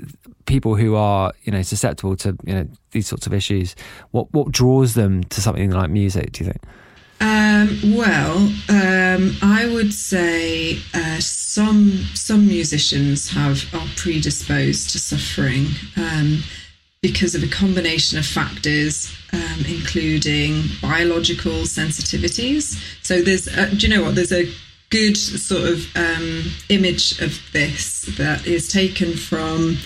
S2: people who are you know susceptible to you know these sorts of issues? What what draws them to something like music? Do you think?
S3: Um, well, um, I would say uh, some some musicians have are predisposed to suffering um, because of a combination of factors, um, including biological sensitivities. So there's, do you know what? There's a good sort of um, image of this that is taken from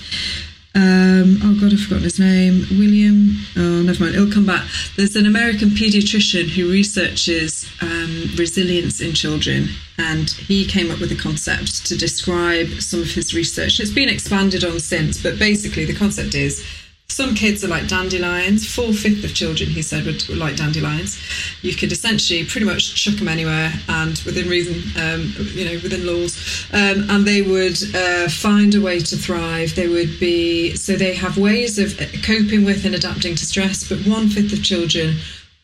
S3: um, oh god, I've forgotten his name. William. Oh, never mind. It'll come back. There's an American pediatrician who researches um, resilience in children, and he came up with a concept to describe some of his research. It's been expanded on since, but basically the concept is some kids are like dandelions. Four fifth of children, he said, would, would, like dandelions. You could essentially pretty much chuck them anywhere, and within reason, um, you know, within laws, um, and they would uh, find a way to thrive. They would be so they have ways of coping with and adapting to stress. But one fifth of children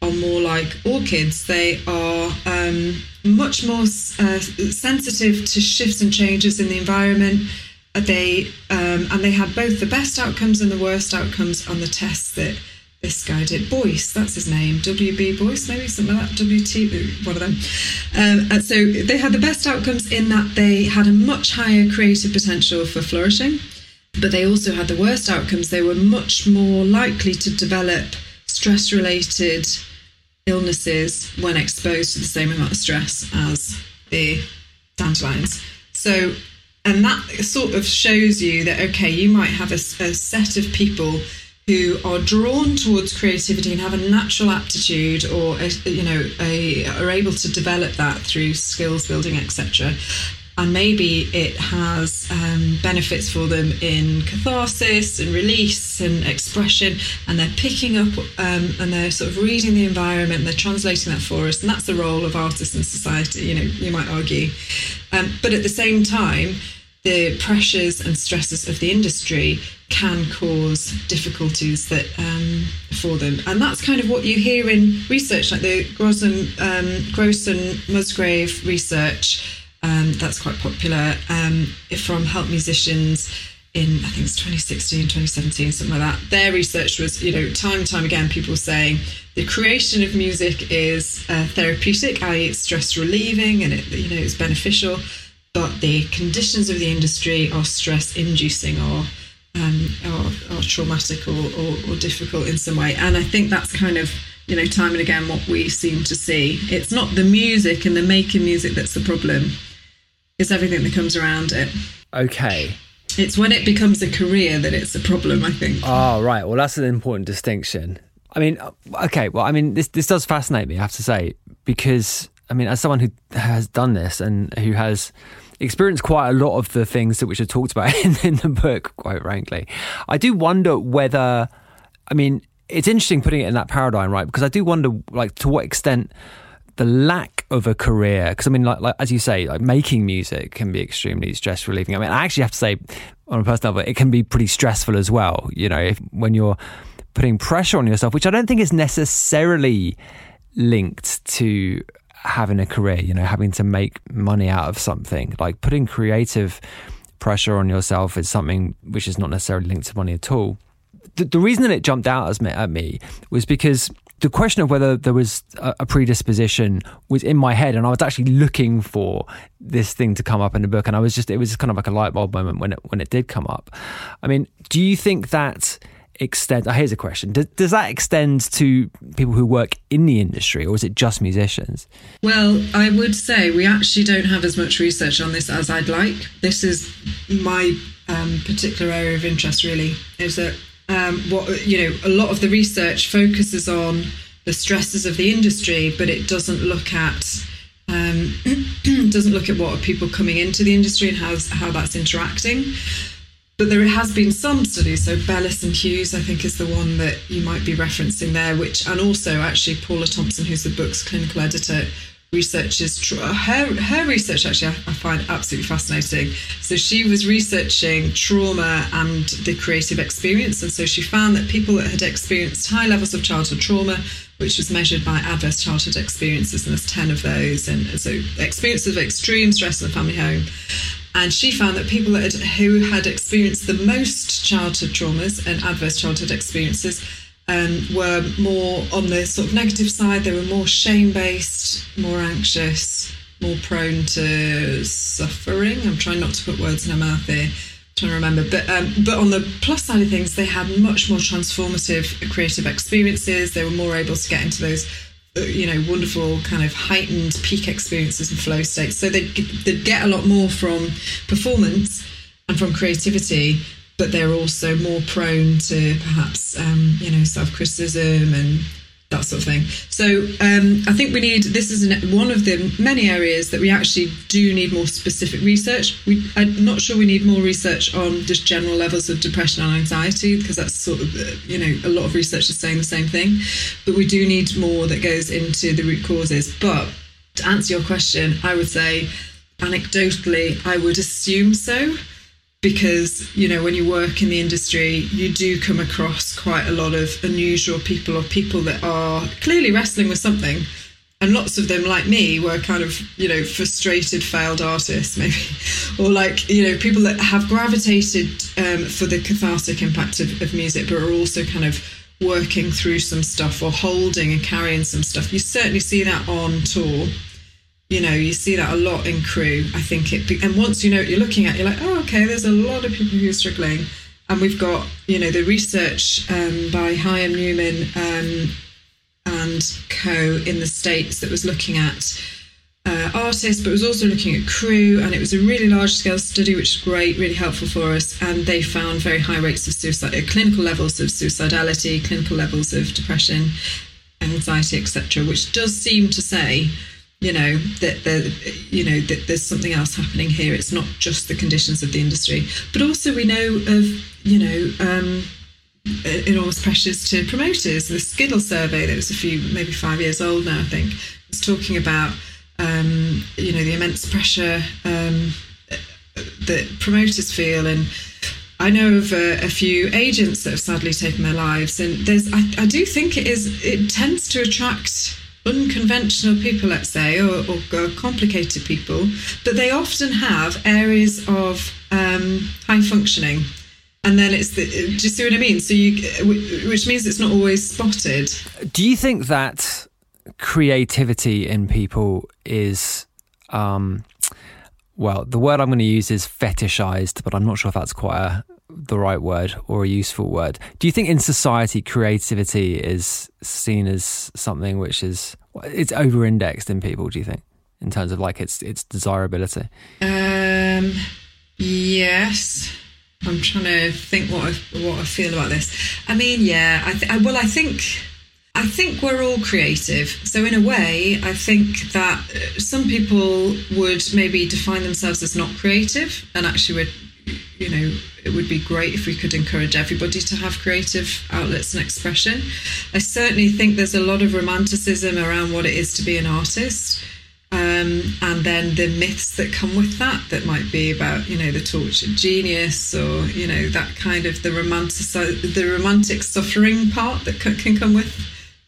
S3: are more like orchids. They are um, much more uh, sensitive to shifts and changes in the environment they um, and they had both the best outcomes and the worst outcomes on the tests that this guy did. Boyce, that's his name. WB Boyce, maybe something like that. WT, one of them. Um, and so they had the best outcomes in that they had a much higher creative potential for flourishing, but they also had the worst outcomes. They were much more likely to develop stress related illnesses when exposed to the same amount of stress as the dandelions. So and that sort of shows you that okay you might have a, a, set of people who are drawn towards creativity and have a natural aptitude or a, you know a, are able to develop that through skills building etc and maybe it has um, benefits for them in catharsis and release and expression and they're picking up um, and they're sort of reading the environment they're translating that for us and that's the role of artists in society you know you might argue. Um, but at the same time the pressures and stresses of the industry can cause difficulties that um, for them, and that's kind of what you hear in research, like the Gross and, um, Gross and Musgrave research. Um, that's quite popular um, from Help Musicians in I think it's 2016, 2017, something like that. Their research was, you know, time and time again, people saying the creation of music is uh, therapeutic, i.e., it's stress relieving and it, you know, it's beneficial but the conditions of the industry are stress inducing or um, are, are, traumatic or, or, or, difficult in some way. And I think that's kind of, you know, time and again what we seem to see. It's not the music and the making music that's the problem, it's everything that comes around it.
S2: Okay.
S3: It's when it becomes a career that it's a problem, I think.
S2: Oh, right. Well, that's an important distinction. I mean, okay. Well, I mean, this, this does fascinate me, I have to say, because, I mean, as someone who has done this and who has experienced quite a lot of the things that which are talked about in, in the book, quite frankly. I do wonder whether, I mean, it's interesting putting it in that paradigm, right? Because I do wonder, like, to what extent the lack of a career, because I mean, like, like, as you say, like making music can be extremely stress relieving. I mean, I actually have to say, on a personal level, it can be pretty stressful as well. You know, if, when you're putting pressure on yourself, which I don't think is necessarily linked to having a career, you know, having to make money out of something. Like putting creative pressure on yourself is something which is not necessarily linked to money at all. The, the reason that it jumped out as me, at me was because the question of whether there was a, a, predisposition was in my head, and I was actually looking for this thing to come up in the book, and I was just it was kind of like a light bulb moment when it when it did come up. I mean, do you think that extend? Oh, here's a question: does, does that extend to people who work in the industry, or is it just musicians?
S3: Well, I would say we actually don't have as much research on this as I'd like. This is my um, particular area of interest. Really, is that um, what you know? A lot of the research focuses on the stresses of the industry, but it doesn't look at um, doesn't look at what are people coming into the industry and how how that's interacting. But there has been some studies, so Bellis and Hughes, I think, is the one that you might be referencing there, which, and also actually Paula Thomson, who's the book's clinical editor, researches her her research actually I, find absolutely fascinating. So she was researching trauma and the creative experience, and so she found that people that had experienced high levels of childhood trauma, which was measured by adverse childhood experiences, and there's ten of those, and so experiences of extreme stress in the family home, and she found that people that had, who had experienced the most childhood traumas and adverse childhood experiences um, were more on the sort of negative side. They were more shame based, more anxious, more prone to suffering. I'm trying not to put words in her mouth here. Trying to remember, but um, but on the plus side of things, they had much more transformative creative experiences. They were more able to get into those you know, wonderful kind of heightened peak experiences and flow states. So they'd, they'd get a lot more from performance and from creativity but they're also more prone to perhaps um, you know self criticism and that sort of thing. So um, I think we need this is an, one of the many areas that we actually do need more specific research. We, I'm not sure we need more research on just general levels of depression and anxiety because that's sort of uh, you know a lot of research is saying the same thing, but we do need more that goes into the root causes. But to answer your question, I would say anecdotally, I would assume so because you know when you work in the industry you do come across quite a lot of unusual people or people that are clearly wrestling with something. And lots of them like me were kind of you know frustrated failed artists maybe. Or like you know people that have gravitated um, for the cathartic impact of, of music but are also kind of working through some stuff or holding and carrying some stuff. You certainly see that on tour you know you see that a lot in crew i think it be- and once you know what you're looking at you're like oh okay there's a lot of people who are struggling. And we've got you know the research um, by Hyam Newman um, and co in the states that was looking at uh, artists but was also looking at crew and it was a really large scale study which is great really helpful for us and they found very high rates of suicide uh, clinical levels of suicidality clinical levels of depression anxiety etc which does seem to say you know that there you know that there's something else happening here. It's not just the conditions of the industry. But also we know of you know um, enormous pressures to promoters. The skiddle survey that was a few maybe five years old now i think was talking about um, you know the immense pressure um, that promoters feel. And I know of a, a, few agents that have sadly taken their lives, and there's I, I do think it is it tends to attract unconventional people, let's say, or, or, complicated people, but they often have areas of um, high functioning. And then it's the, do you see what I mean? So you, which means it's not always spotted.
S2: Do you think that creativity in people is, um, well, the word I'm going to use is fetishized, but I'm not sure if that's quite a, the right word or a useful word. Do you think in society creativity is seen as something which is it's over indexed in people, do you think? In terms of like its its desirability?
S3: Um yes. I'm trying to think what I, what I feel about this. I mean, yeah, I th- well I think I think we're all creative. So, in a way, I think that uh, some people would maybe define themselves as not creative, and actually, would you know, it would be great if we could encourage everybody to have creative outlets and expression. I certainly think there's a lot of romanticism around what it is to be an artist. Um, and then the myths that come with that, that might be about, you know, the tortured genius or, you know, that kind of the romantic, the romantic suffering part that can come with,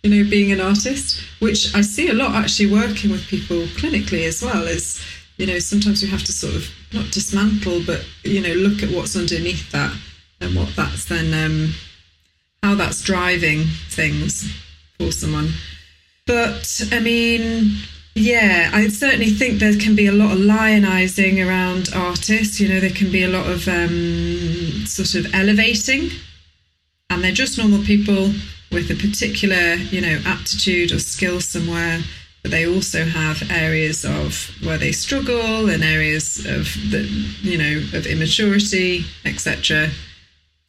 S3: you know, being an artist, which I see a lot actually working with people clinically as well, is, you know, sometimes we have to sort of not dismantle, but you know, look at what's underneath that and what that's then um, how that's driving things for someone. But I mean, yeah, I certainly think there can be a lot of lionizing around artists. You know, there can be a lot of um, sort of elevating, and they're just normal people with a particular, you know, aptitude or skill somewhere but they also have areas of where they struggle and areas of the you know of immaturity etc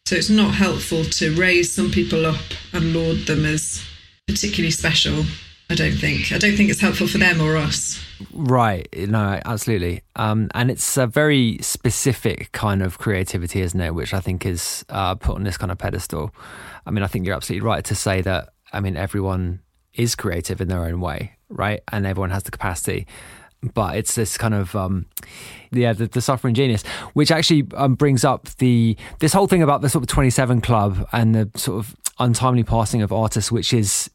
S3: so it's not helpful to raise some people up and laud them as particularly special i don't think. I don't think it's helpful for them or us.
S2: Right. No absolutely. Um, and it's a very specific kind of creativity isn't it which i think is uh, put on this kind of pedestal. I mean i think you're absolutely right to say that i mean everyone is creative in their own way right? And everyone has the capacity. But it's this kind of um, yeah, the, the suffering genius, which actually um, brings up the this whole thing about the sort of twenty seven club and the sort of untimely passing of artists, which is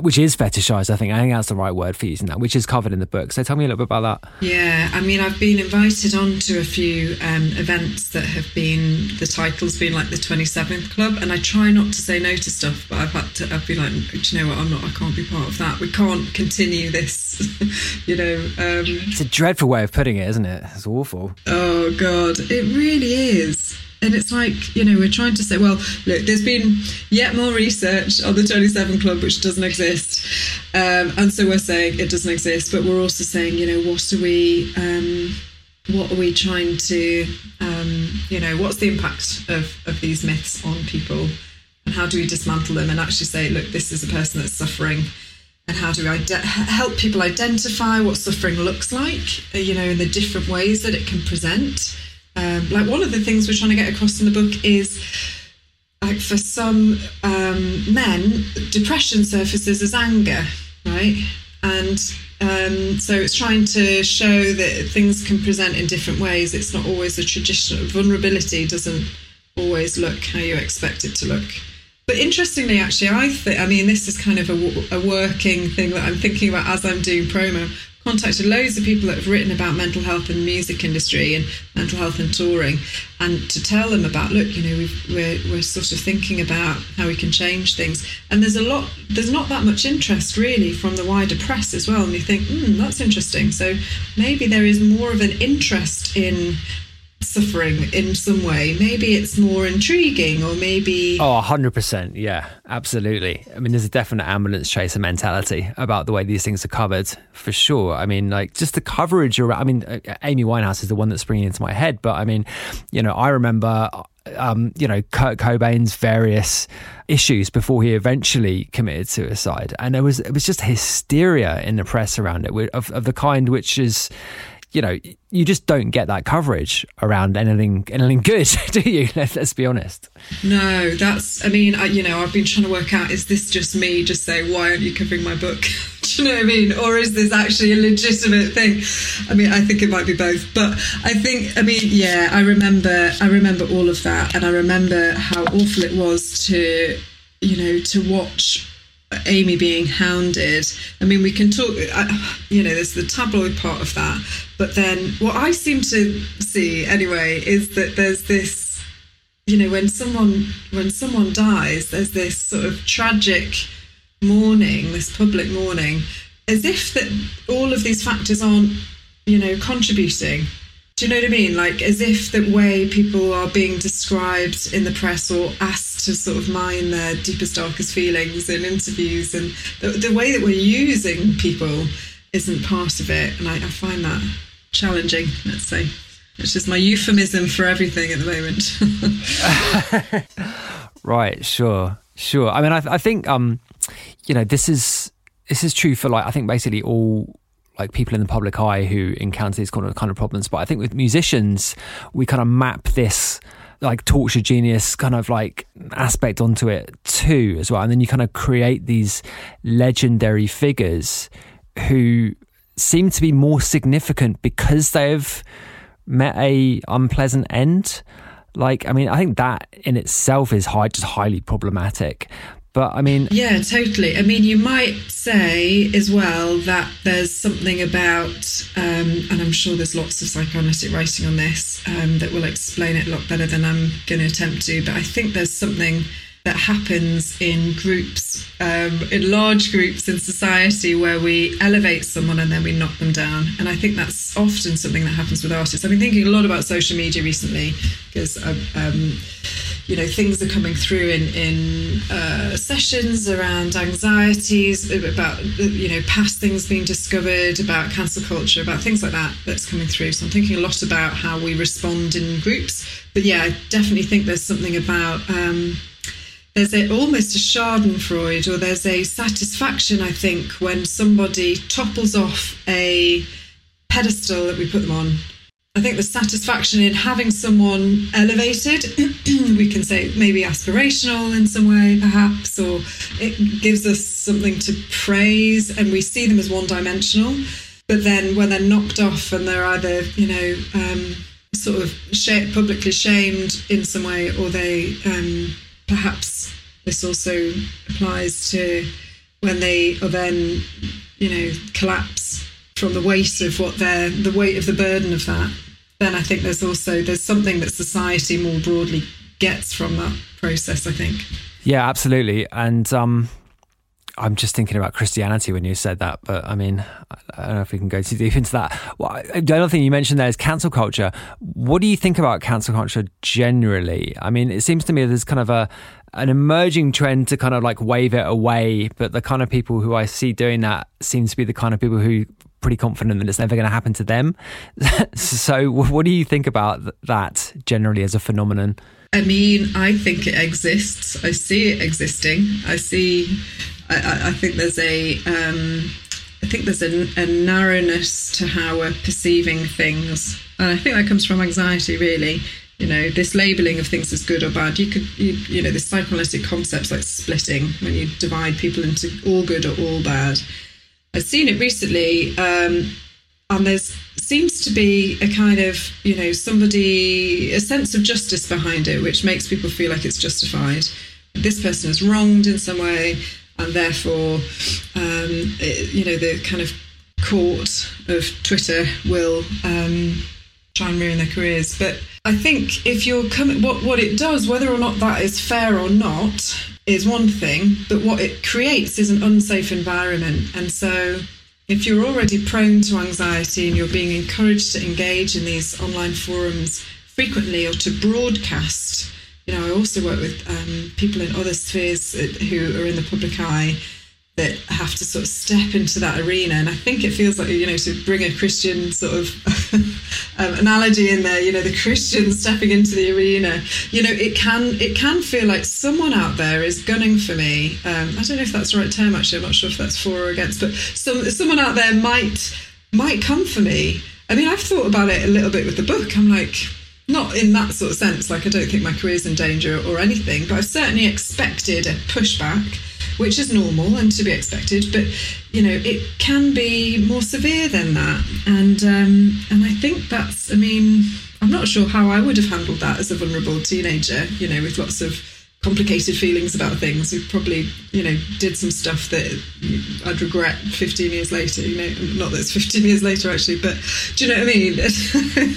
S2: which is fetishized. I think I think that's the right word for using that, which is covered in the book. So tell me a little bit about that.
S3: Yeah, I mean, I've been invited on to a few um, events that have been the titles been like the Twenty Seventh Club, and I try not to say no to stuff, but I've had to. I've been like, do you know what? I'm not. I can't be part of that. We can't continue this. you know, um,
S2: it's a dreadful way of putting it, isn't it? It's awful.
S3: Oh God, it really is and it's like you know we're trying to say well look there's been yet more research on the 27 club which doesn't exist um, and so we're saying it doesn't exist but we're also saying you know what are we um, what are we trying to um, You know, what's the impact of, of these myths on people? And how do we dismantle them and actually say, look, this is a person that's suffering? And how do we ide- help people identify what suffering looks like, you know, in the different ways that it can present? Um, like one of the things we're trying to get across in the book is like for some um, men, depression surfaces as anger, right? And um, so it's trying to show that things can present in different ways. It's not always a traditional vulnerability doesn't always look how you expect it to look. But interestingly, actually, I think I mean this is kind of a, a working thing that I'm thinking about as I'm doing promo contacted loads of people that have written about mental health the music industry and mental health and touring, and to tell them about, look, you know, we we're, we're sort of thinking about how we can change things. And there's a lot, there's not that much interest really from the wider press as well. And you think, hmm, that's interesting. So maybe there is more of an interest in suffering in some way. Maybe it's more intriguing, or maybe.
S2: Oh, 100%. Yeah, absolutely. I mean, there's a definite ambulance chaser mentality about the way these things are covered, for sure. I mean, like, just the coverage around. I mean, uh, Amy Winehouse is the one that's springing into my head, but I mean, you know, I remember. Um, you know, Kurt Cobain's various issues before he eventually committed suicide, and there was it was just hysteria in the press around it of, of the kind which is you know, you just don't get that coverage around anything anything good, do you? Let's, let's be honest.
S3: No, that's. I mean, I, you know, I've been trying to work out: is this just me just saying, "Why aren't you covering my book"? do you know what I mean? Or is this actually a legitimate thing? I mean, I think it might be both. But I think, I mean, yeah, I remember, I remember all of that, and I remember how awful it was to, you know, to watch Amy being hounded. I mean, we can talk, you know, there's the tabloid part of that. But then what I seem to see anyway is that there's this, you know, when someone when someone dies, there's this sort of tragic mourning, this public mourning, as if that all of these factors aren't, you know, contributing do you know what I mean? Like as if the way people are being described in the press or asked to sort of mine their deepest, darkest feelings in interviews, and the, the way that we're using people isn't part of it. And I, I find that challenging. Let's say it's just my euphemism for everything at the
S2: moment. right. Sure. Sure. I mean, I, I think um, you know, this is this is true for like I think basically all like people in the public eye who encounter these kind of kind of problems. But I think with musicians, we kind of map this like torture genius kind of like aspect onto it too as well. And then you kind of create these legendary figures who seem to be more significant because they've met a unpleasant end. Like, I mean, I think that in itself is high, just highly problematic. But I mean,
S3: yeah, totally. I mean, you might say as well that there's something about, um, and I'm sure there's lots of psychoanalytic writing on this um, that will explain it a lot better than I'm going to attempt to. But I think there's something that happens in groups, um, in large groups in society, where we elevate someone and then we knock them down. And I think that's often something that happens with artists. I've been thinking a lot about social media recently because. Um, you know things are coming through in in uh, sessions around anxieties about you know past things being discovered about cancel culture about things like that that's coming through so i'm thinking a lot about how we respond in groups but yeah i definitely think there's something about um, there's a, almost a schadenfreude or there's a satisfaction i think when somebody topples off a pedestal that we put them on I think the satisfaction in having someone elevated, we can say maybe aspirational in some way, perhaps, or it gives us something to praise and we see them as one dimensional. But then when they're knocked off and they're either, you know, um, sort of publicly shamed in some way, or they um, perhaps this also applies to when they are then, you know, collapse from the weight of what they're, the weight of the burden of that then I think there's also there's something that society more broadly gets from that process. I think.
S2: Yeah, absolutely, and um, I'm just thinking about Christianity when you said that, but I mean, I don't know if we can go too deep into that. Well, the other thing you mentioned there is cancel culture. What do you think about cancel culture generally? I mean, it seems to me there's kind of a an emerging trend to kind of like wave it away, but the kind of people who I see doing that seems to be the kind of people who pretty confident that it's never going to happen to them. so, what do you think about that generally as a phenomenon?
S3: I mean, I think it exists. I see it existing. I see. I, I think there's a. Um, I think there's a, a narrowness to how we're perceiving things, and I think that comes from anxiety, really you know this labeling of things as good or bad you could you, you know the psychoanalytic concepts like splitting when you divide people into all good or all bad i've seen it recently um, and there's seems to be a kind of you know somebody a sense of justice behind it which makes people feel like it's justified this person is wronged in some way and therefore um, it, you know the kind of court of twitter will um, try and ruin their careers. But I think if you're coming, what what it does, whether or not that is fair or not, is one thing. But what it creates is an unsafe environment, and so. If you're already prone to anxiety and you're being encouraged to engage in these online forums frequently or to broadcast, you know, I also work with um, people in other spheres who are in the public eye that have to sort of step into that arena. And I think it feels like, you know, to bring a Christian sort of um, analogy in there, you know, the Christian stepping into the arena, you know, it can it can feel like someone out there is gunning for me. Um, I don't know if that's the right term, actually. I'm not sure if that's for or against, but some someone out there might might come for me. I mean, I've thought about it a little bit with the book. I'm like, not in that sort of sense, like I don't think my career's in danger or anything, but I've certainly expected a pushback which is normal and to be expected. But you know, it can be more severe than that, and um, and I think that's. I mean, I'm not sure how I would have handled that as a vulnerable teenager. You know, with lots of complicated feelings about things. Who probably, you know, did some stuff that I'd regret 15 years later. You know, not that it's 15 years later actually, but do you know what I mean?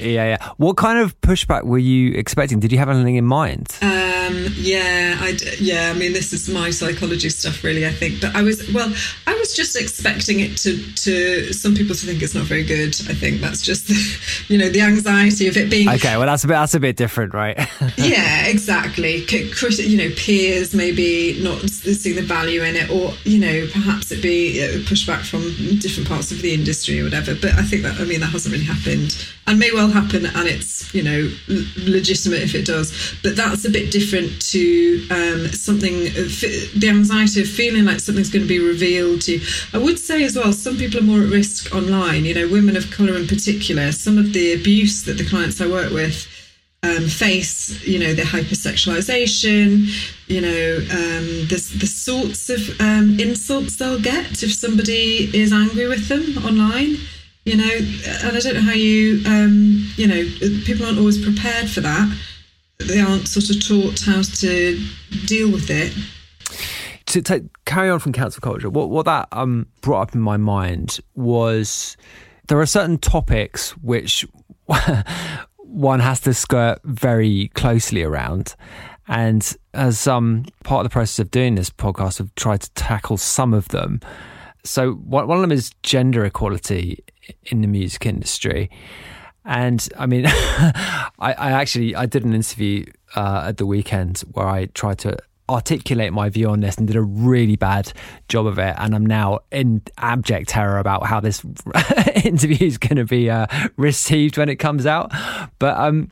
S2: yeah, yeah. What kind of pushback were you expecting? Did you have anything in mind?
S3: Um, yeah, I yeah. I mean, this is my psychology stuff, really. I think, but I was well, I was just expecting it to to some people to think it's not very good. I think that's just the, you know the anxiety of it being
S2: okay. Well, that's a bit that's a bit different, right?
S3: yeah, exactly you know peers maybe not seeing the value in it or you know perhaps it be pushback from different parts of the industry or whatever. But i think that i mean that hasn't really happened and may well happen and it's you know legitimate if it does. But that's a bit different to um, something the anxiety of feeling like something's going to be revealed to you. I would say as well some people are more at risk online. You know women of color in particular some of the abuse that the clients i work with um, face, you know, the hypersexualization, you know, um, the, the sorts of um, insults they'll get if somebody is angry with them online, you know, and I don't know how you, um, you know, people aren't always prepared for that. They aren't sort of taught how to deal with it.
S2: To take, carry on from cancel culture, what, what that um, brought up in my mind was there are certain topics which one has to skirt very closely around. And as um, part of the process of doing this podcast, I've tried to tackle some of them. So one of them is gender equality in the music industry. And I mean, I, I, actually I did an interview uh, at the weekend where I tried to articulate my view on this and did a really bad job of it. And I'm now in abject terror about how this interview is going to be uh, received when it comes out. But um,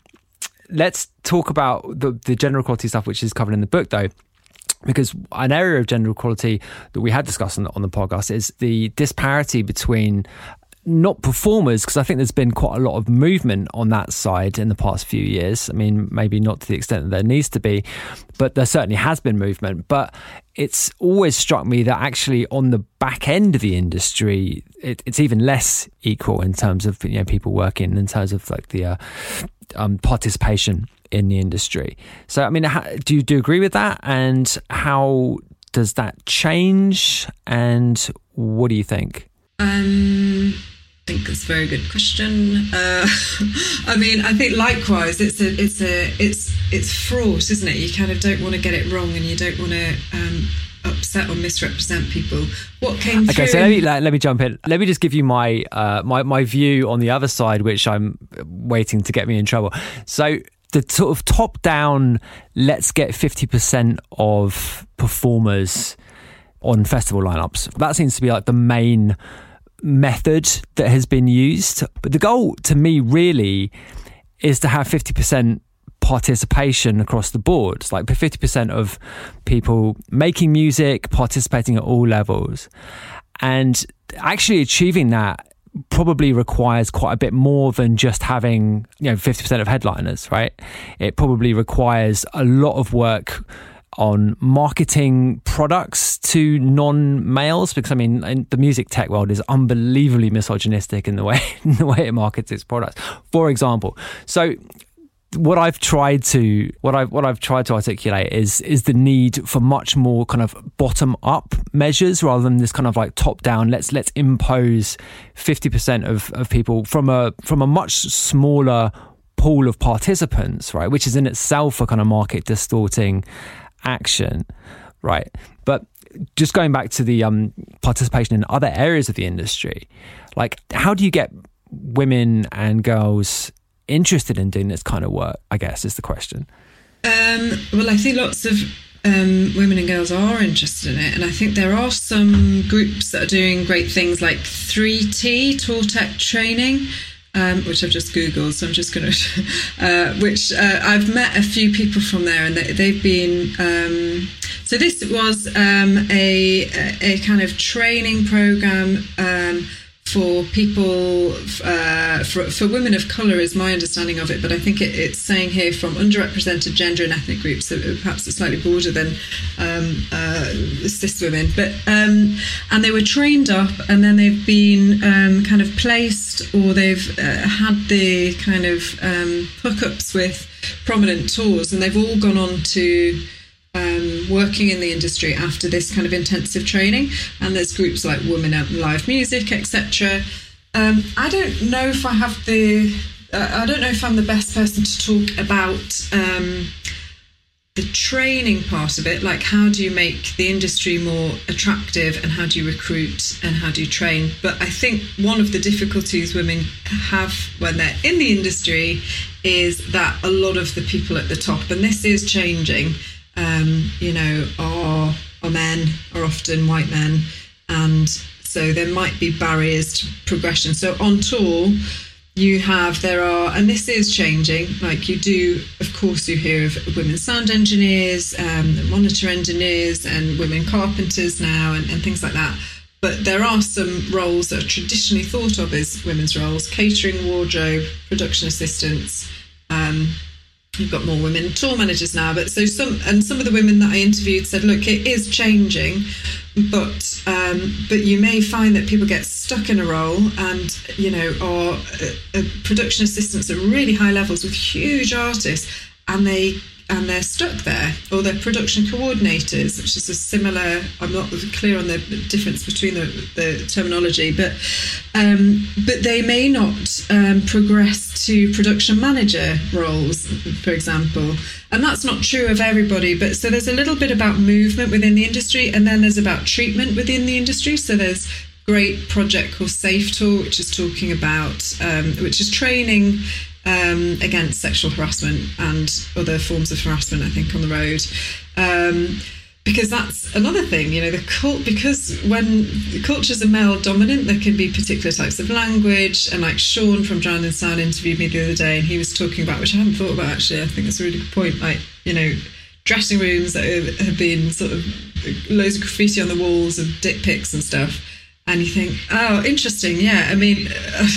S2: let's talk about the, the gender equality stuff, which is covered in the book, though because an area of gender equality that we had discussed on the, on the podcast is the disparity between not performers, because I think there's been quite a lot of movement on that side in the past few years. I mean, maybe not to the extent that there needs to be, but there certainly has been movement. But it's always struck me that actually on the back end of the industry, it, it's even less equal in terms of you know people working in terms of like the uh, um, participation in the industry. So, I mean, how, do you do you agree with that? And how does that change? And what do you think?
S3: Um think it's a very good question. Uh, I mean, I think likewise, it's a, it's a, it's, it's fraught, isn't it? You kind of don't want to get it wrong, and you don't want to um, upset or misrepresent people. What came okay, through?
S2: Okay, so let me let, let, me jump in. Let me just give you my uh, my my view on the other side, which I'm waiting to get me in trouble. So the sort of top down, let's get fifty percent of performers on festival lineups. That seems to be like the main method that has been used. But the goal to me really is to have 50% participation across the board. It's like 50% of people making music, participating at all levels. And actually achieving that probably requires quite a bit more than just having, you know, 50% of headliners, right? It probably requires a lot of work on marketing products to non-males because I mean the music tech world is unbelievably misogynistic in the way in the way it markets its products. For example, so what I've tried to what I what I've tried to articulate is is the need for much more kind of bottom up measures rather than this kind of like top down. Let's let's impose fifty percent of, of people from a from a much smaller pool of participants, right? Which is in itself a kind of market distorting action, right? But just going back to the um, participation in other areas of the industry, like how do you get women and girls interested in doing this kind of work? I guess is the question.
S3: Um, well, I think lots of um, women and girls are interested in it, and I think there are some groups that are doing great things like 3T Tour Tech training. Um, which I've just googled, so I'm just going to. Uh, which uh, I've met a few people from there, and they, have been. Um, so this was um, a a kind of training program um, for people uh, for, for women of color is my understanding of it but i think it, it's saying here from underrepresented gender and ethnic groups so perhaps it's slightly broader than um, uh, cis women. But um, and they were trained up and then they've been um, kind of placed or they've uh, had the kind of um, hookups with prominent tours and they've all gone on to working in the industry after this kind of intensive training. And there's groups like Women Out Live Music, etc. Um, I don't know if I have the. Uh, I don't know if I'm the best person to talk about um, the training part of it. Like, how do you make the industry more attractive, and how do you recruit, and how do you train? But I think one of the difficulties women have when they're in the industry is that a lot of the people at the top, and this is changing um, you know, are are men, are often white men, and so there might be barriers to progression. So on tour, you have there are, and this is changing. Like you do, of course, you hear of women sound engineers, um, monitor engineers, and women carpenters now, and, and things like that. But there are some roles that are traditionally thought of as women's roles: catering, wardrobe, production assistants. Um, you've got more women tour managers now but so some and some of the women that i interviewed said look it is changing but um, but you may find that people get stuck in a role and you know are uh, uh, production assistants at really high levels with huge artists and they and they're stuck there, or they're production coordinators, which is a similar. I'm not clear on the difference between the, the terminology, but um, but they may not um, progress to production manager roles, for example, and that's not true of everybody. But so there's a little bit about movement within the industry, and then there's about treatment within the industry. So there's great project called Safe Tour, which is talking about, um, which is training um, against sexual harassment and other forms of harassment, I think, on the road. Um, because that's another thing, you know, the cult, because when cultures are male dominant, there can be particular types of language. And like Sean from Drowned in Sound interviewed me the other day, and he was talking about, which I hadn't thought about actually, I think that's a really good point. Like, you know, dressing rooms that have been sort of loads of graffiti on the walls of dick pics and stuff. And you think, oh, interesting. Yeah. I mean,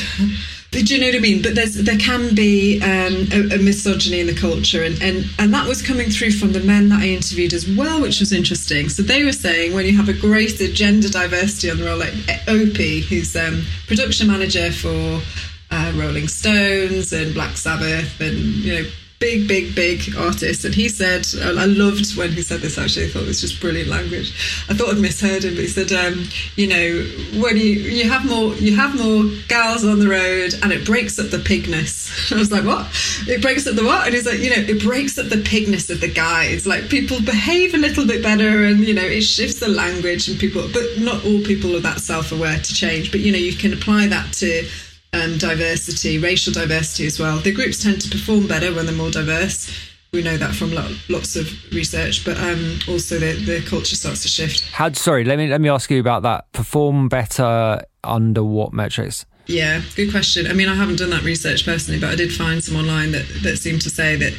S3: Do you know what I mean? But there's there can be um, a, a, misogyny in the culture, and, and and that was coming through from the men that I interviewed as well, which was interesting. So they were saying when you have a greater gender diversity on the role, like Opie, who's um, production manager for uh, Rolling Stones and Black Sabbath, and you know big, big, big artist. And he said, I loved when he said this actually, I thought it was just brilliant language. I thought I'd misheard him, but he said, um, you know, when you, you have more, you have more gals on the road and it breaks up the pigness. I was like, what? It breaks up the what? And he's like, you know, it breaks up the pigness of the guys. Like people behave a little bit better and, you know, it shifts the language and people, but not all people are that self-aware to change. But, you know, you can apply that to, um, diversity, racial diversity as well. The groups tend to perform better when they're more diverse. we know that from lots of research, but um, also the, the culture starts to shift.
S2: How? Sorry, let me let me ask you about that. Perform better under what metrics?
S3: Yeah, good question. I mean, I haven't done that research personally, but I did find some online that that seemed to say that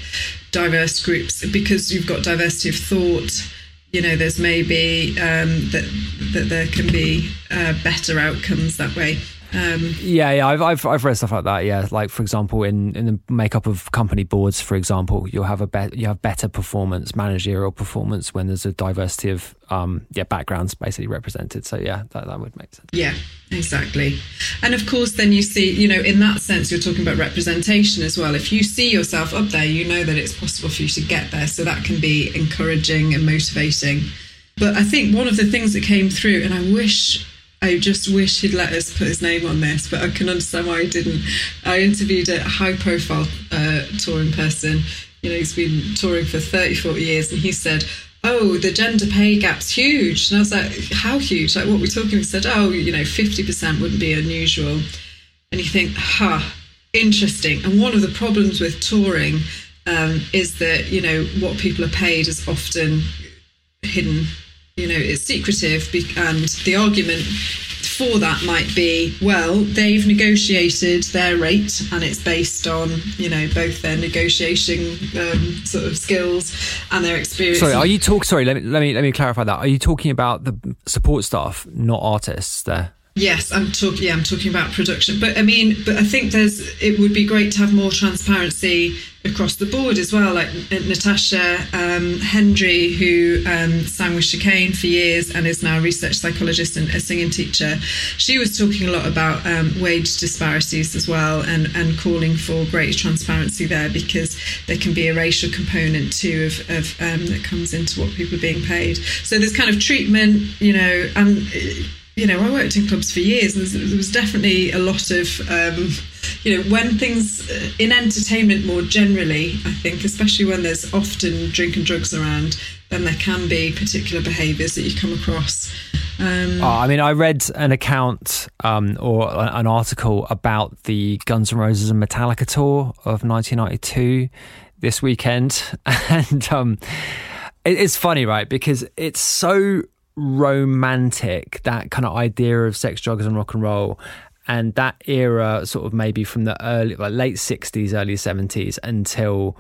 S3: diverse groups, because you've got diversity of thought, you know, there's maybe um, that that there can be uh, better outcomes that way.
S2: Um, yeah, yeah, I've, I've I've read stuff like that. Yeah, like for example, in, in the makeup of company boards, for example, you'll have a be- you have better performance, managerial performance when there's a diversity of um yeah backgrounds basically represented. So yeah, that that would make sense.
S3: Yeah, exactly. And of course, then you see, you know, in that sense, you're talking about representation as well. If you see yourself up there, you know that it's possible for you to get there. So that can be encouraging and motivating. But I think one of the things that came through, and I wish I just wish he'd let us put his name on this, but I can understand why he didn't. I interviewed a high profile uh, touring person. You know, he's been touring for 30, 40 years, and he said, Oh, the gender pay gap's huge. And I was like, How huge? Like, what we're we talking? He said, Oh, you know, 50% wouldn't be unusual. And you think, Huh, interesting. And one of the problems with touring um, is that, you know, what people are paid is often hidden you know, it's secretive, and the argument for that might be, well, they've negotiated their rate, and it's based on, you know, both their negotiating um, sort of skills and their experience.
S2: Sorry, are you talk? Sorry, let me let me let me clarify that. Are you talking about the support staff, not artists? There.
S3: Yes, I'm talking. Yeah, I'm talking about production. But I mean, but I think there's. It would be great to have more transparency across the board as well. Like Natasha um, Hendry, who um, sang with Chicane for years and is now a research psychologist and a singing teacher. She was talking a lot about um, wage disparities as well, and and calling for greater transparency there because there can be a racial component too of, of um, that comes into what people are being paid. So there's kind of treatment, you know, and you know, I worked in clubs for years, and there was definitely a lot of, um, you know, when things uh, in entertainment more generally, I think, especially when there's often drink and drugs around, then there can be particular behaviours that you come across.
S2: Um, oh, I mean, I read an account um, or an article about the Guns N' Roses and Metallica tour of 1992 this weekend, and um, it's funny, right? Because it's so romantic, that kind of idea of sex, drugs, and rock and roll. And that era, sort of maybe from the early, like late 60s, early 70s until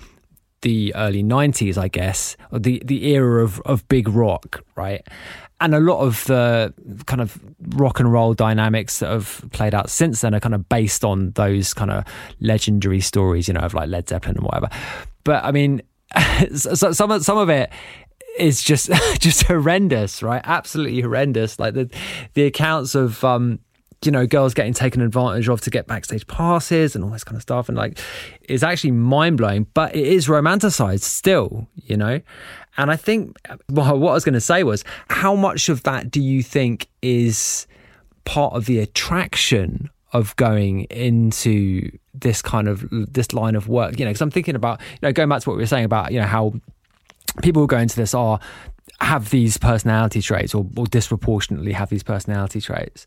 S2: the early 90s, I guess, or the, the era of, of big rock, right? And a lot of the kind of rock and roll dynamics that have played out since then are kind of based on those kind of legendary stories, you know, of like Led Zeppelin and whatever. But I mean, some some of it is just just horrendous, right? Absolutely horrendous. Like the the accounts of um, you know girls getting taken advantage of to get backstage passes and all this kind of stuff, and like it's actually mind blowing. But it is romanticized still, you know. And I think well, what I was going to say was, how much of that do you think is part of the attraction of going into this kind of this line of work you know because i'm thinking about you know going back to what we were saying about you know how people who go into this are have these personality traits or, or disproportionately have these personality traits.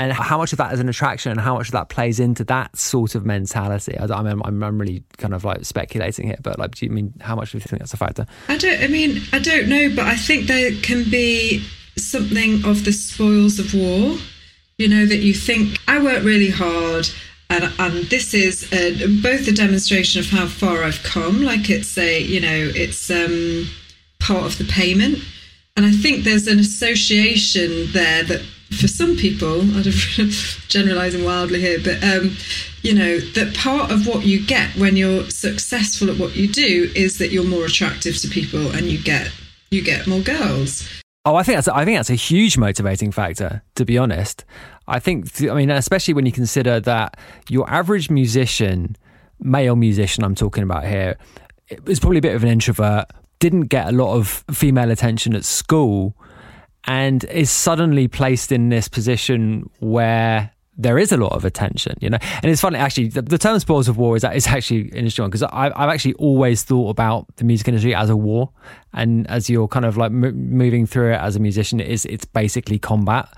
S2: And how much of that is an attraction and how much of that plays into that sort of mentality? I, I mean, I'm, I'm really kind of like speculating here but like do you mean how much do you think that's a factor?
S3: I don't i mean i don't know but i think there can be something of the spoils of war. You know that you think i work really hard and, and this is a, both a demonstration of how far I've come. Like it's a, you know, it's um, part of the payment, and I think there's an association there that for some people, I'm generalizing wildly here, but um, you know that part of what you get when you're successful at what you do is that you're more attractive to people and you get you get more girls.
S2: Oh, I think that's I think that's a huge motivating factor. To be honest, I think, I mean, especially when you consider that your average musician, male musician, I'm talking about here, is probably a bit of an introvert, didn't get a lot of female attention at school, and is suddenly placed in this position where there is a lot of attention, you know. And it's funny, actually, the, the term "spoils of war" is is actually interesting because I've actually always thought about the music industry as a war, and as you're kind of like m- moving through it as a musician, it is it's basically combat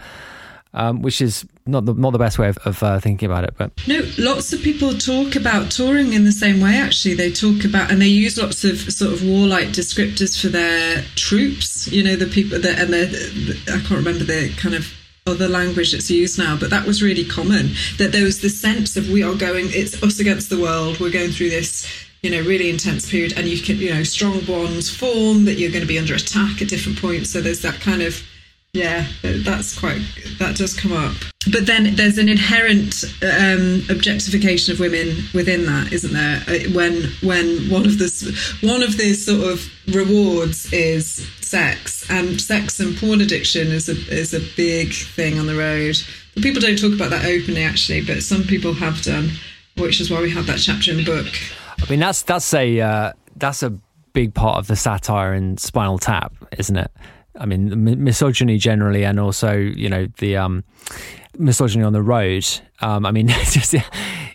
S2: um, which is not the not the best way of, of uh, thinking about it. But
S3: no, lots of people talk about touring in the same way. Actually, they talk about and they use lots of sort of warlike descriptors for their troops. You know, the people that and the I can't remember the kind of other language that's used now, but that was really common. That there was the sense of we are going, it's us against the world. We're going through this you know really intense period and you can you know strong bonds form that you're going to be under attack at different points so there's that kind of yeah that's quite that does come up. But then there's an inherent um, objectification of women within that isn't there? Uh, when when one of the one of the sort of rewards is sex and sex and porn addiction is a is a big thing on the road. People don't talk about that openly actually but some people have done which is why we have that chapter in the book.
S2: I mean that's that's a uh, that's a big part of the satire in Spinal Tap isn't it I mean, misogyny generally, and also you know the um, misogyny on the road. Um, I mean, just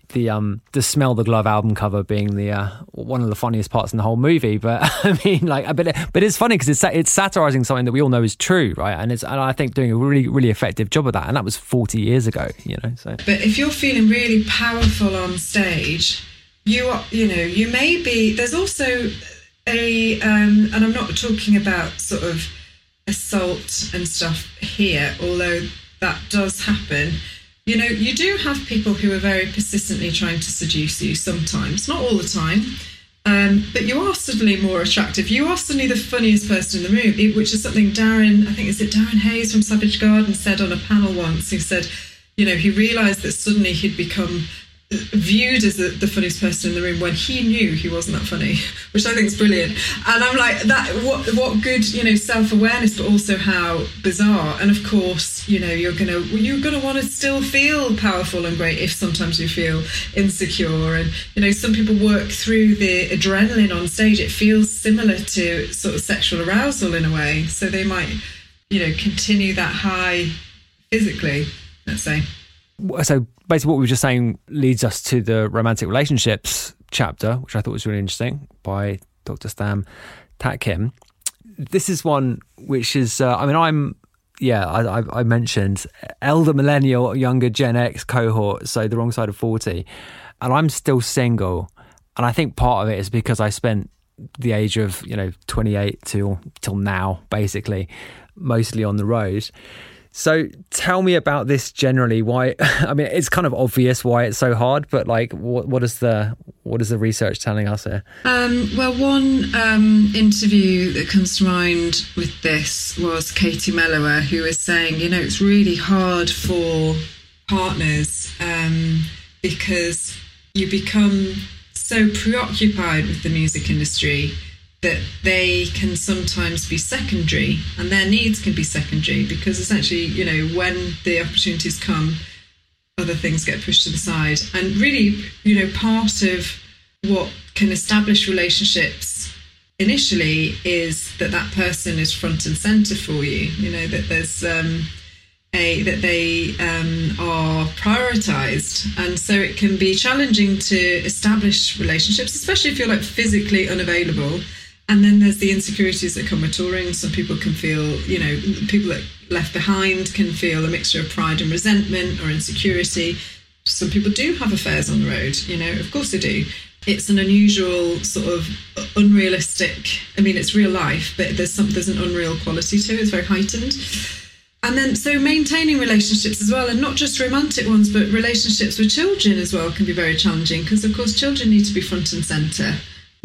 S2: the, um, the smell the glove album cover being the uh, one of the funniest parts in the whole movie. But I mean, like, but but it's funny because it's it's satirizing something that we all know is true, right? And it's and I think doing a really really effective job of that. And that was forty years ago, you know. So,
S3: but if you're feeling really powerful on stage, you are, you know, you may be. There's also a, um, and I'm not talking about sort of assault and stuff here, although that does happen. You know, you do have people who are very persistently trying to seduce you sometimes, not all the time. Um, but you are suddenly more attractive. You are suddenly the funniest person in the room, which is something Darren, I think is it Darren Hayes from Savage Garden said on a panel once. He said, you know, he realised that suddenly he'd become viewed as the, the, funniest person in the room when he knew he wasn't that funny, which I think is brilliant. And I'm like, that what what good you know self awareness, but also how bizarre. And of course, you know, you're gonna you're gonna want to still feel powerful and great if sometimes you feel insecure. And you know, some people work through the adrenaline on stage. It feels similar to sort of sexual arousal in a way, so they might you know continue that high physically. Let's say.
S2: So basically, what we were just saying leads us to the romantic relationships chapter, which I thought was really interesting by Dr. Stan Tatkin. This is one which is, uh, I mean, I'm, yeah, I, I, I, mentioned elder millennial, younger Gen X cohort, so the wrong side of 40. And I'm still single. And I think part of it is because I spent the age of, you know, 28 till, till now, basically, mostly on the road. So tell me about this generally. Why? I mean, it's kind of obvious why it's so hard, but like, what, what is the what is the research telling us here?
S3: Um, well, one um, interview that comes to mind with this was Katie Melua, who was saying, you know, it's really hard for partners um, because you become so preoccupied with the music industry that they can sometimes be secondary and their needs can be secondary because essentially, you know, when the opportunities come, other things get pushed to the side. And really, you know, part of what can establish relationships initially is that that person is front and center for you, you know, that there's, um, a, that they um, are prioritized. And so it can be challenging to establish relationships, especially if you're like physically unavailable and then there's the insecurities that come with touring. Some people can feel, you know, people that left behind can feel a mixture of pride and resentment or insecurity. Some people do have affairs on the road, you know, of course they do. It's an unusual sort of unrealistic. I mean, it's real life, but there's some there's an unreal quality to it. It's very heightened. And then, so maintaining relationships as well, and not just romantic ones, but relationships with children as well, can be very challenging because, of course, children need to be front and centre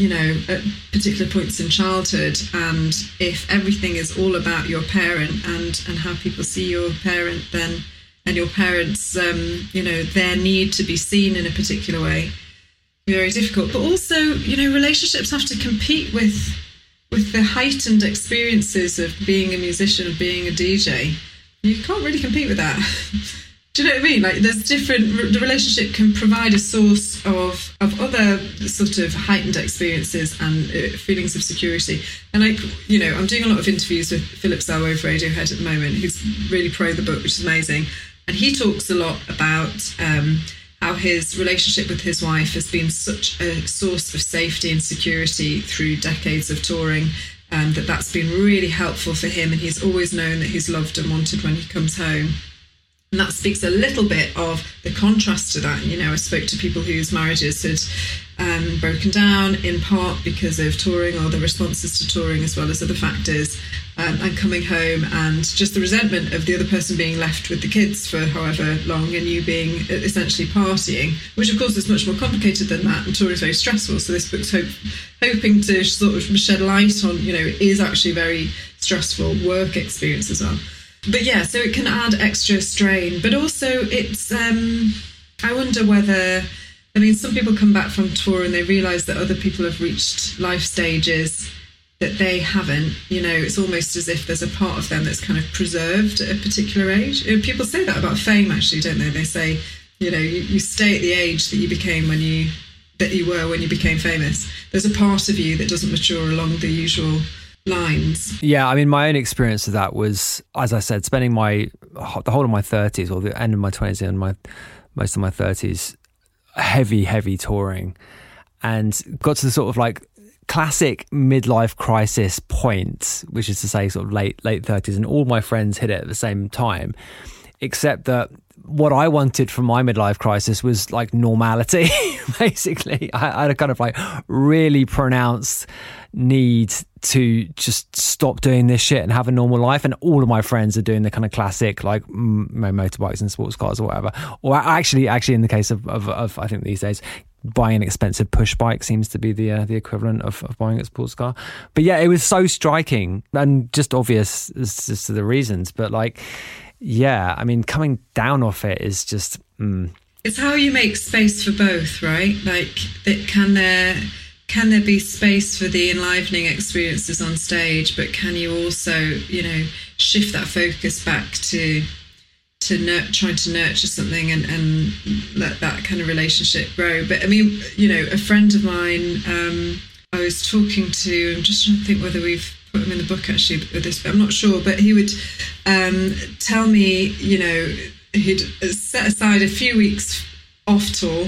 S3: you know, at particular points in childhood. And if everything is all about your parent and, and how people see your parent, then, and your parents, um, you know, their need to be seen in a particular way, very difficult. But also, you know, relationships have to compete with, with the heightened experiences of being a musician, of being a DJ. You can't really compete with that. You know what I mean? Like, there's different. The relationship can provide a source of of other sort of heightened experiences and uh, feelings of security. And like, you know, I'm doing a lot of interviews with Philip Selway of Radiohead at the moment, who's really pro the book, which is amazing. And he talks a lot about um, how his relationship with his wife has been such a source of safety and security through decades of touring. And that that's been really helpful for him, and he's always known that he's loved and wanted when he comes home And that speaks a little bit of the contrast to that. You know, I spoke to people whose marriages had um, broken down in part because of touring or the responses to touring, as well as other factors, um, and coming home and just the resentment of the other person being left with the kids for however long and you being essentially partying, which of course is much more complicated than that. And touring is very stressful. So this book's hope, hoping to sort of shed light on, you know, is actually very stressful work experience as well but yeah, so it can add extra strain, but also it's. Um, I wonder whether. I mean, some people come back from tour and they realise that other people have reached life stages that they haven't. You know, it's almost as if there's a part of them that's kind of preserved at a particular age. People say that about fame, actually, don't they? They say, you know, you, you stay at the age that you became when you that you were when you became famous. There's a part of you that doesn't mature along the usual lines.
S2: Yeah, I mean, my own experience of that was, as I said, spending my the whole of my thirties or the end of my twenties and my most of my thirties heavy, heavy touring, and got to the sort of like classic midlife crisis point, which is to say, sort of late late thirties, and all my friends hit it at the same time, except that what I wanted from my midlife crisis was like normality, basically. I, I, had a kind of like really pronounced need to just stop doing this shit and have a normal life. And all of my friends are doing the kind of classic, like motorbikes and sports cars or whatever. Or actually, actually, in the case of, of, of I think these days, buying an expensive push bike seems to be the uh, the equivalent of, of buying a sports car. But yeah, it was so striking and just obvious as, as to the reasons. But like, yeah, I mean, coming down off it is just. Mm.
S3: It's how you make space for both, right? Like, that can there can there be space for the enlivening experiences on stage, but can you also, you know, shift that focus back to to nur- trying to nurture something and, and let that kind of relationship grow? But I mean, you know, a friend of mine, um, I was talking to. I'm just trying to think whether we've put him in the book actually with this, but I'm not sure. But he would um, tell me, you know, he'd set aside a few weeks off tour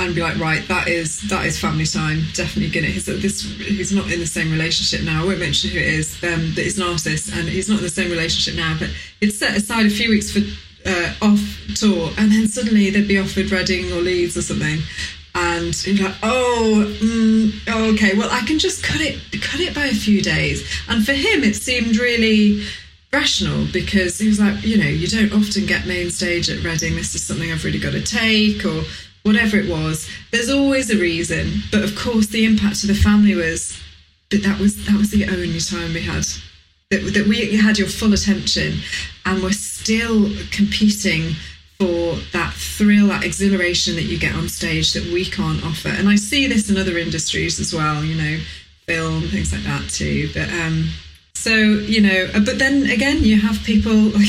S3: and be like, right, that is that is family time. Definitely gonna. He's this. He's not in the same relationship now. I won't mention who it is. Um, but he's an artist, and he's not in the same relationship now. But he'd set aside a few weeks for uh, off tour, and then suddenly they'd be offered Reading or Leeds or something, and you're like, oh, mm, oh, okay, well, I can just cut it, cut it by a few days. And for him, it seemed really rational because he was like, you know, you don't often get main stage at Reading. This is something I've really got to take, or whatever it was. There's always a reason, but of course, the impact to the family was that that was that was the only time we had that that we had your full attention, and we're still competing for that thrill, that exhilaration that you get on stage that we can't offer. And I see this in other industries as well, you know, film, things like that too. But um, so you know, but then again, you have people like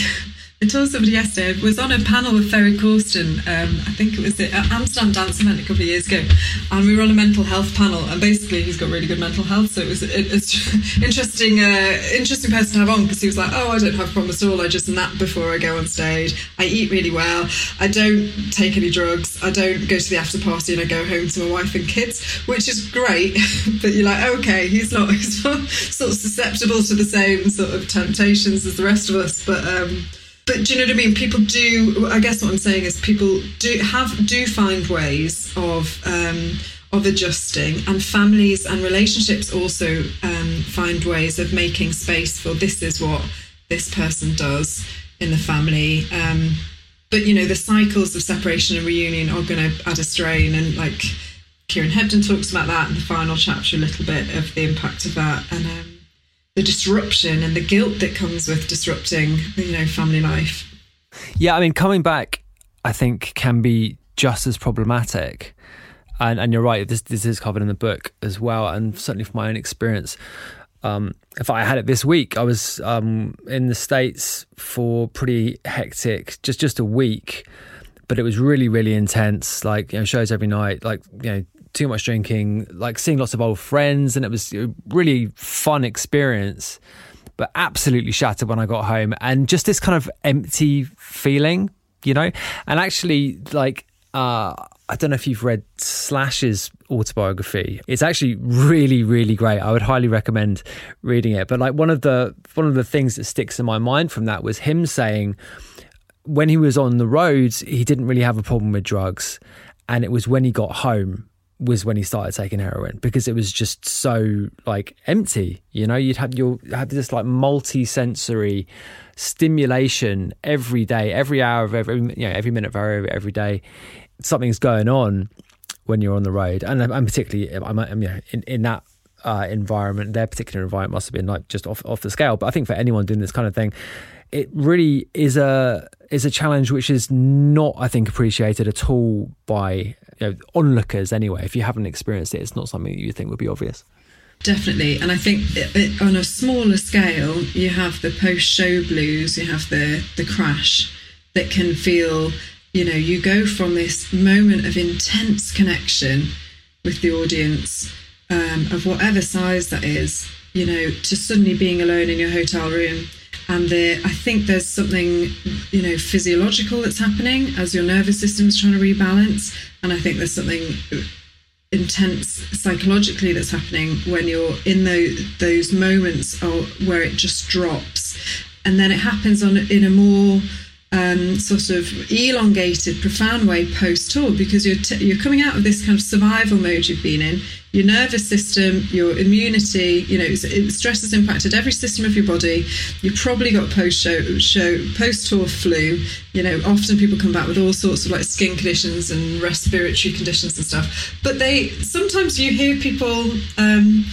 S3: told somebody yesterday, I was on a panel with Ferry Corsten, um, I think it was at Amsterdam Dance Event a couple of years ago, and we were on a mental health panel, and basically he's got really good mental health, so it was it's interesting, uh, interesting person to have on because he was like, oh, I don't have problems at all, I just nap before I go on stage, I eat really well, I don't take any drugs, I don't go to the after party and I go home to my wife and kids, which is great, but you're like, okay, he's not, he's not sort of susceptible to the same sort of temptations as the rest of us, but um, but do you know what I mean? People do. I guess what I'm saying is people do have do find ways of um, of adjusting, and families and relationships also um, find ways of making space for this is what this person does in the family. Um, but you know, the cycles of separation and reunion are going to add a strain, and like Kieran Hebden talks about that in the final chapter a little bit of the impact of that, and um, the disruption and the guilt that comes with disrupting, you know, family life.
S2: Yeah, I mean, coming back, I think can be just as problematic. And and you're right. This this is covered in the book as well, and certainly from my own experience. Um, if I had it this week, I was um, in the states for pretty hectic, just just a week, but it was really really intense. Like you know, shows every night, like you know, too much drinking, like seeing lots of old friends, and it was a really fun experience. But absolutely shattered when I got home, and just this kind of empty feeling, you know. And actually, like, uh, I don't know if you've read Slash's autobiography. It's actually really, really great. I would highly recommend reading it. But like one of the one of the things that sticks in my mind from that was him saying when he was on the roads, he didn't really have a problem with drugs. And it was when he got home was when he started taking heroin because it was just so like empty. You know, you'd have your have this like multi-sensory stimulation every day, every hour of every you know, every minute of every every day. Something's going on when you're on the road, and I'm particularly I'm, I'm you know, in in that uh, environment, their particular environment must have been like just off off the scale. But I think for anyone doing this kind of thing, it really is a is a challenge which is not, I think, appreciated at all by you know, onlookers. Anyway, if you haven't experienced it, it's not something that you think would be obvious.
S3: Definitely, and I think it, it, on a smaller scale, you have the post-show blues, you have the the crash that can feel, you know, you go from this moment of intense connection with the audience um, of whatever size that is, you know, to suddenly being alone in your hotel room and I think there's something you know physiological that's happening as your nervous system is trying to rebalance, and I think there's something intense psychologically that's happening when you're in those those moments where it just drops, and then it happens on in a more um, sort of elongated, profound way post tour because you're t- you're coming out of this kind of survival mode you've been in your nervous system, your immunity, you know, stress has impacted every system of your body. You've probably got post show, post tour flu. You know, often people come back with all sorts of like skin conditions and respiratory conditions and stuff. But they sometimes you hear people um,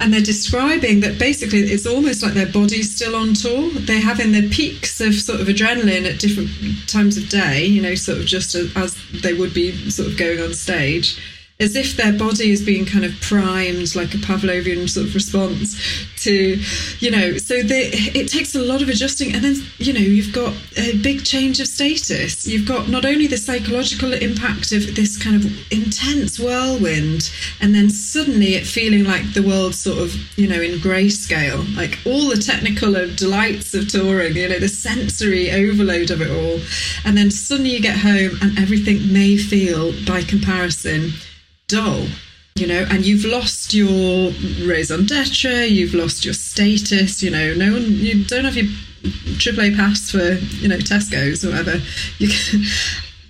S3: and they're describing that basically it's almost like their body's still on tour. They're having their peaks of sort of adrenaline at different times of day. You know, sort of just as they would be sort of going on stage as if their body is being kind of primed like a Pavlovian sort of response to, you know, so they, it takes a lot of adjusting. And then, you know, you've got a big change of status. You've got not only the psychological impact of this kind of intense whirlwind, and then suddenly it feeling like the world's sort of, you know, in grayscale, like all the technical delights of touring, you know, the sensory overload of it all. And then suddenly you get home and everything may feel, by comparison, dull you know and you've lost your raison d'etre you've lost your status you know no one you don't have your AAA pass for you know Tesco's or whatever. You can,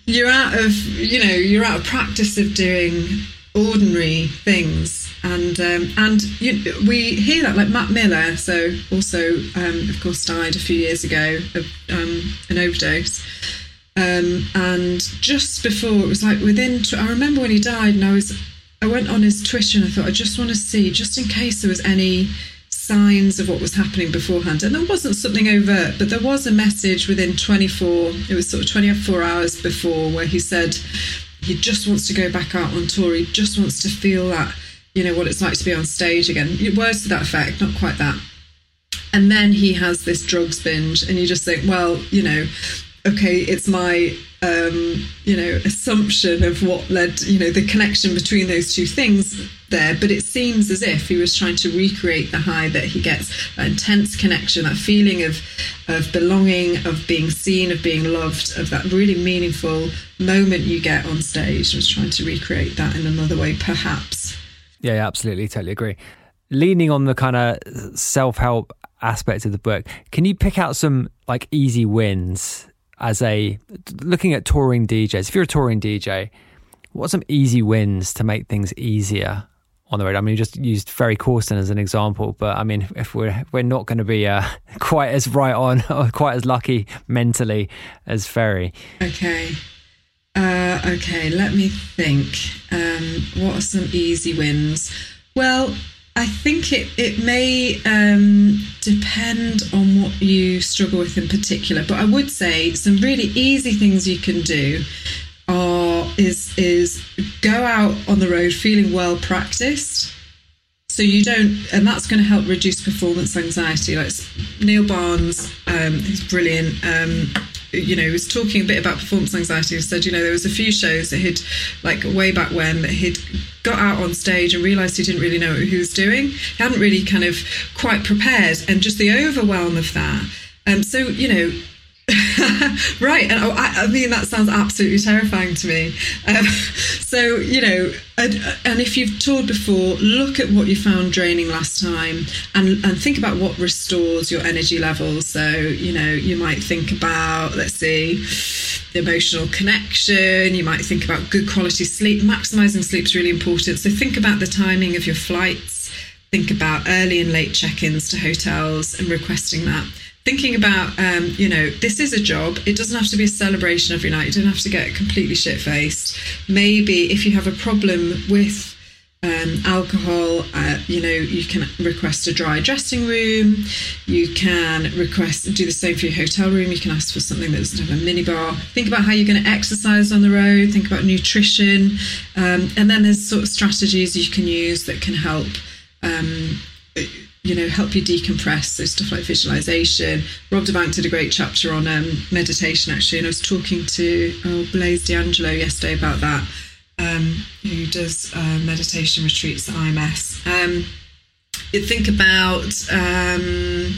S3: you're out of you know you're out of practice of doing ordinary things. And um, and you, we hear that like Mac Miller so also um, of course died a few years ago of um, an overdose um, and just before it was like within, I remember when he died, and I was, I went on his Twitter and I thought I just want to see, just in case there was any signs of what was happening beforehand. And there wasn't something overt, but there was a message within 24, it was sort of 24 hours before, where he said he just wants to go back out on tour. He just wants to feel that, you know, what it's like to be on stage again. Words to that effect, not quite that. And then he has this drugs binge, and you just think, well, you know, okay, it's my um, you know assumption of what led you know the connection between those two things there. But it seems as if he was trying to recreate the high that he gets, that intense connection, that feeling of of belonging, of being seen, of being loved, of that really meaningful moment you get on stage. I was trying to recreate that in another way, perhaps.
S2: Yeah, absolutely, totally agree. Leaning on the kind of self help aspect of the book, can you pick out some like easy wins as a looking at touring DJs. If you're a touring DJ, what are some easy wins to make things easier on the road? I mean, you just used Ferry Corsten as an example, but I mean, if we're we're not going to be uh, quite as right on or quite as lucky mentally as Ferry.
S3: Okay. Uh, okay, let me think. Um, what are some easy wins? Well, I think it, it may um, depend on what you struggle with in particular, but I would say some really easy things you can do are is is go out on the road feeling well practiced. So you don't, and that's going to help reduce performance anxiety. Like Neil Barnes, um, who's brilliant. Um, you know, was talking a bit about performance anxiety. He said, you know, there was a few shows that he'd, like way back when, that he'd got out on stage and realised he didn't really know what he was doing. He hadn't really kind of quite prepared, and just the overwhelm of that. Um, so, you know, right, and I, I, mean that sounds absolutely terrifying to me. Um, So, you know, and, and, if you've toured before, look at what you found draining last time and, and think about what restores your energy levels. So, you know, you might think about, let's see, the emotional connection, you might think about good quality sleep. Maximizing sleep is really important. So, think about the timing of your flights, think about early and late check ins to hotels and requesting that thinking about, um, you know, this is a job. It doesn't have to be a celebration every night. You don't have to get completely shit faced. Maybe if you have a problem with um, alcohol, uh, you know, you can request a dry dressing room. You can request, do the same for your hotel room. You can ask for something that doesn't have a minibar. Think about how you're going to exercise on the road. Think about nutrition. Um, and then there's sort of strategies you can use that can help um, you know, help you decompress. So stuff like visualization. Rob da Bank did a great chapter on um, meditation actually, and I was talking to oh, Blaise D'Angelo yesterday about that, um, who does uh, meditation retreats at IMS. Um, you think about um,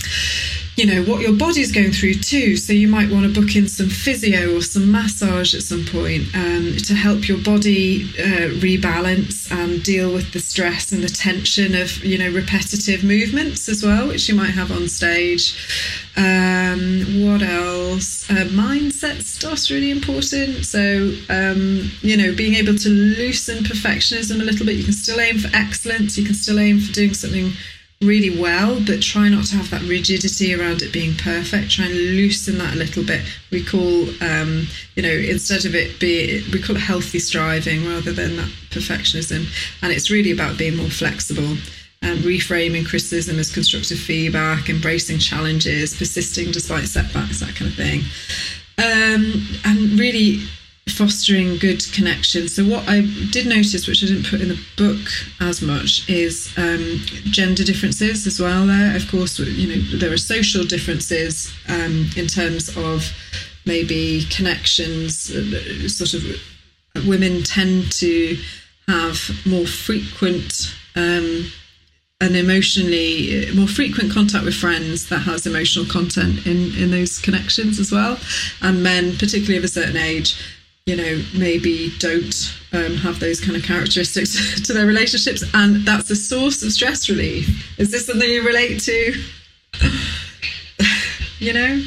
S3: you know what your body's going through too. So you might want to book in some physio or some massage at some point um, to help your body uh, rebalance and deal with the stress and the tension of you know repetitive movements as well which you might have on stage. Um, what else? Uh, mindset stuff's really important. So um, you know being able to loosen perfectionism a little bit. You can still aim for excellence. You can still aim for doing something really well, but try not to have that rigidity around it being perfect. Try and loosen that a little bit. We call, um, you know, instead of it be, we call it healthy striving rather than that perfectionism. And it's really about being more flexible. And reframing criticism as constructive feedback, embracing challenges, persisting despite setbacks, that kind of thing. Um, and really fostering good connections. So what I did notice, which I didn't put in the book as much, is um, gender differences as well. There, of course, you know there are social differences um, in terms of maybe connections. Uh, sort of, women tend to have more frequent. Um, an emotionally more frequent contact with friends that has emotional content in in those connections as well and men particularly of a certain age you know, maybe don't um, have those kind of characteristics to their relationships, and that's a source of stress relief. Is this something you relate to? you know?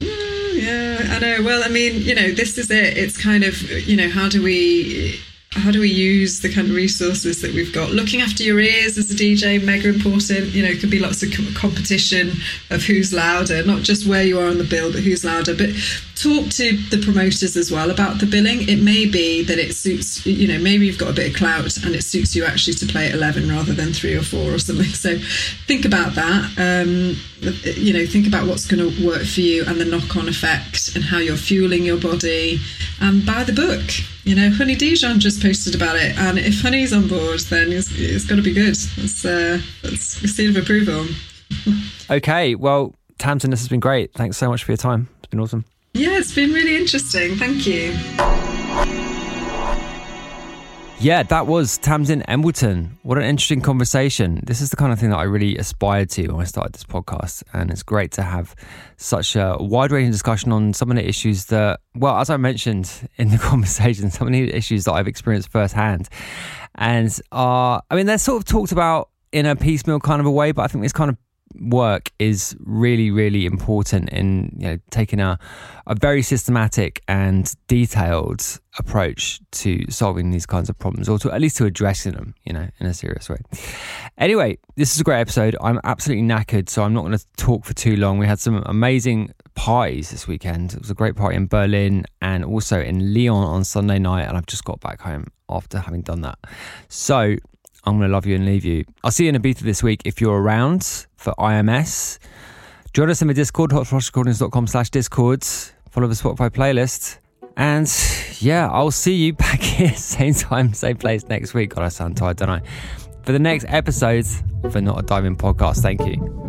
S3: Mm, yeah, I know. Well, I mean, you know, this is it. It's kind of, you know, how do we how do we use the kind of resources that we've got? Looking after your ears as a DJ, mega important. You know, it could be lots of competition of who's louder, not just where you are on the bill, but who's louder. But talk to the promoters as well about the billing. It may be that it suits, you know, maybe you've got a bit of clout and it suits you actually to play at 11 rather than three or four or something. So think about that. Um, you know, think about what's going to work for you and the knock on effect and how you're fueling your body. And buy the book. You know, Honey Dijon just posted about it. And if Honey's on board, then it's, it's got to be good. That's, uh, that's a seal of approval.
S2: okay. Well, Tamsin, this has been great. Thanks so much for your time. It's been awesome.
S3: Yeah, it's been really interesting. Thank you.
S2: Yeah, that was Tamsin Embleton. What an interesting conversation. This is the kind of thing that I really aspired to when I started this podcast. And it's great to have such a wide ranging discussion on some of the issues that, well, as I mentioned in the conversation, some of the issues that I've experienced firsthand. And are, I mean, they're sort of talked about in a piecemeal kind of a way, but I think it's kind of work is really, really important in you know taking a a very systematic and detailed approach to solving these kinds of problems, or to at least to addressing them, you know, in a serious way. Anyway, this is a great episode. I'm absolutely knackered, so I'm not going to talk for too long. We had some amazing parties this weekend. It was a great party in Berlin and also in Lyon on Sunday night, and I've just got back home after having done that. So I'm going to love you and leave you. I'll see you in Ibiza this week if you're around for IMS. Join us in the Discord, hotflushrecordings.com slash Discord. Follow the Spotify playlist. And yeah, I'll see you back here, same time, same place next week. God, I sound tired, don't I? For the next episode for Not a Diving Podcast. Thank you.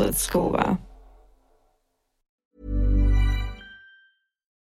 S1: Podcast, Blitzkova.
S4: Uh,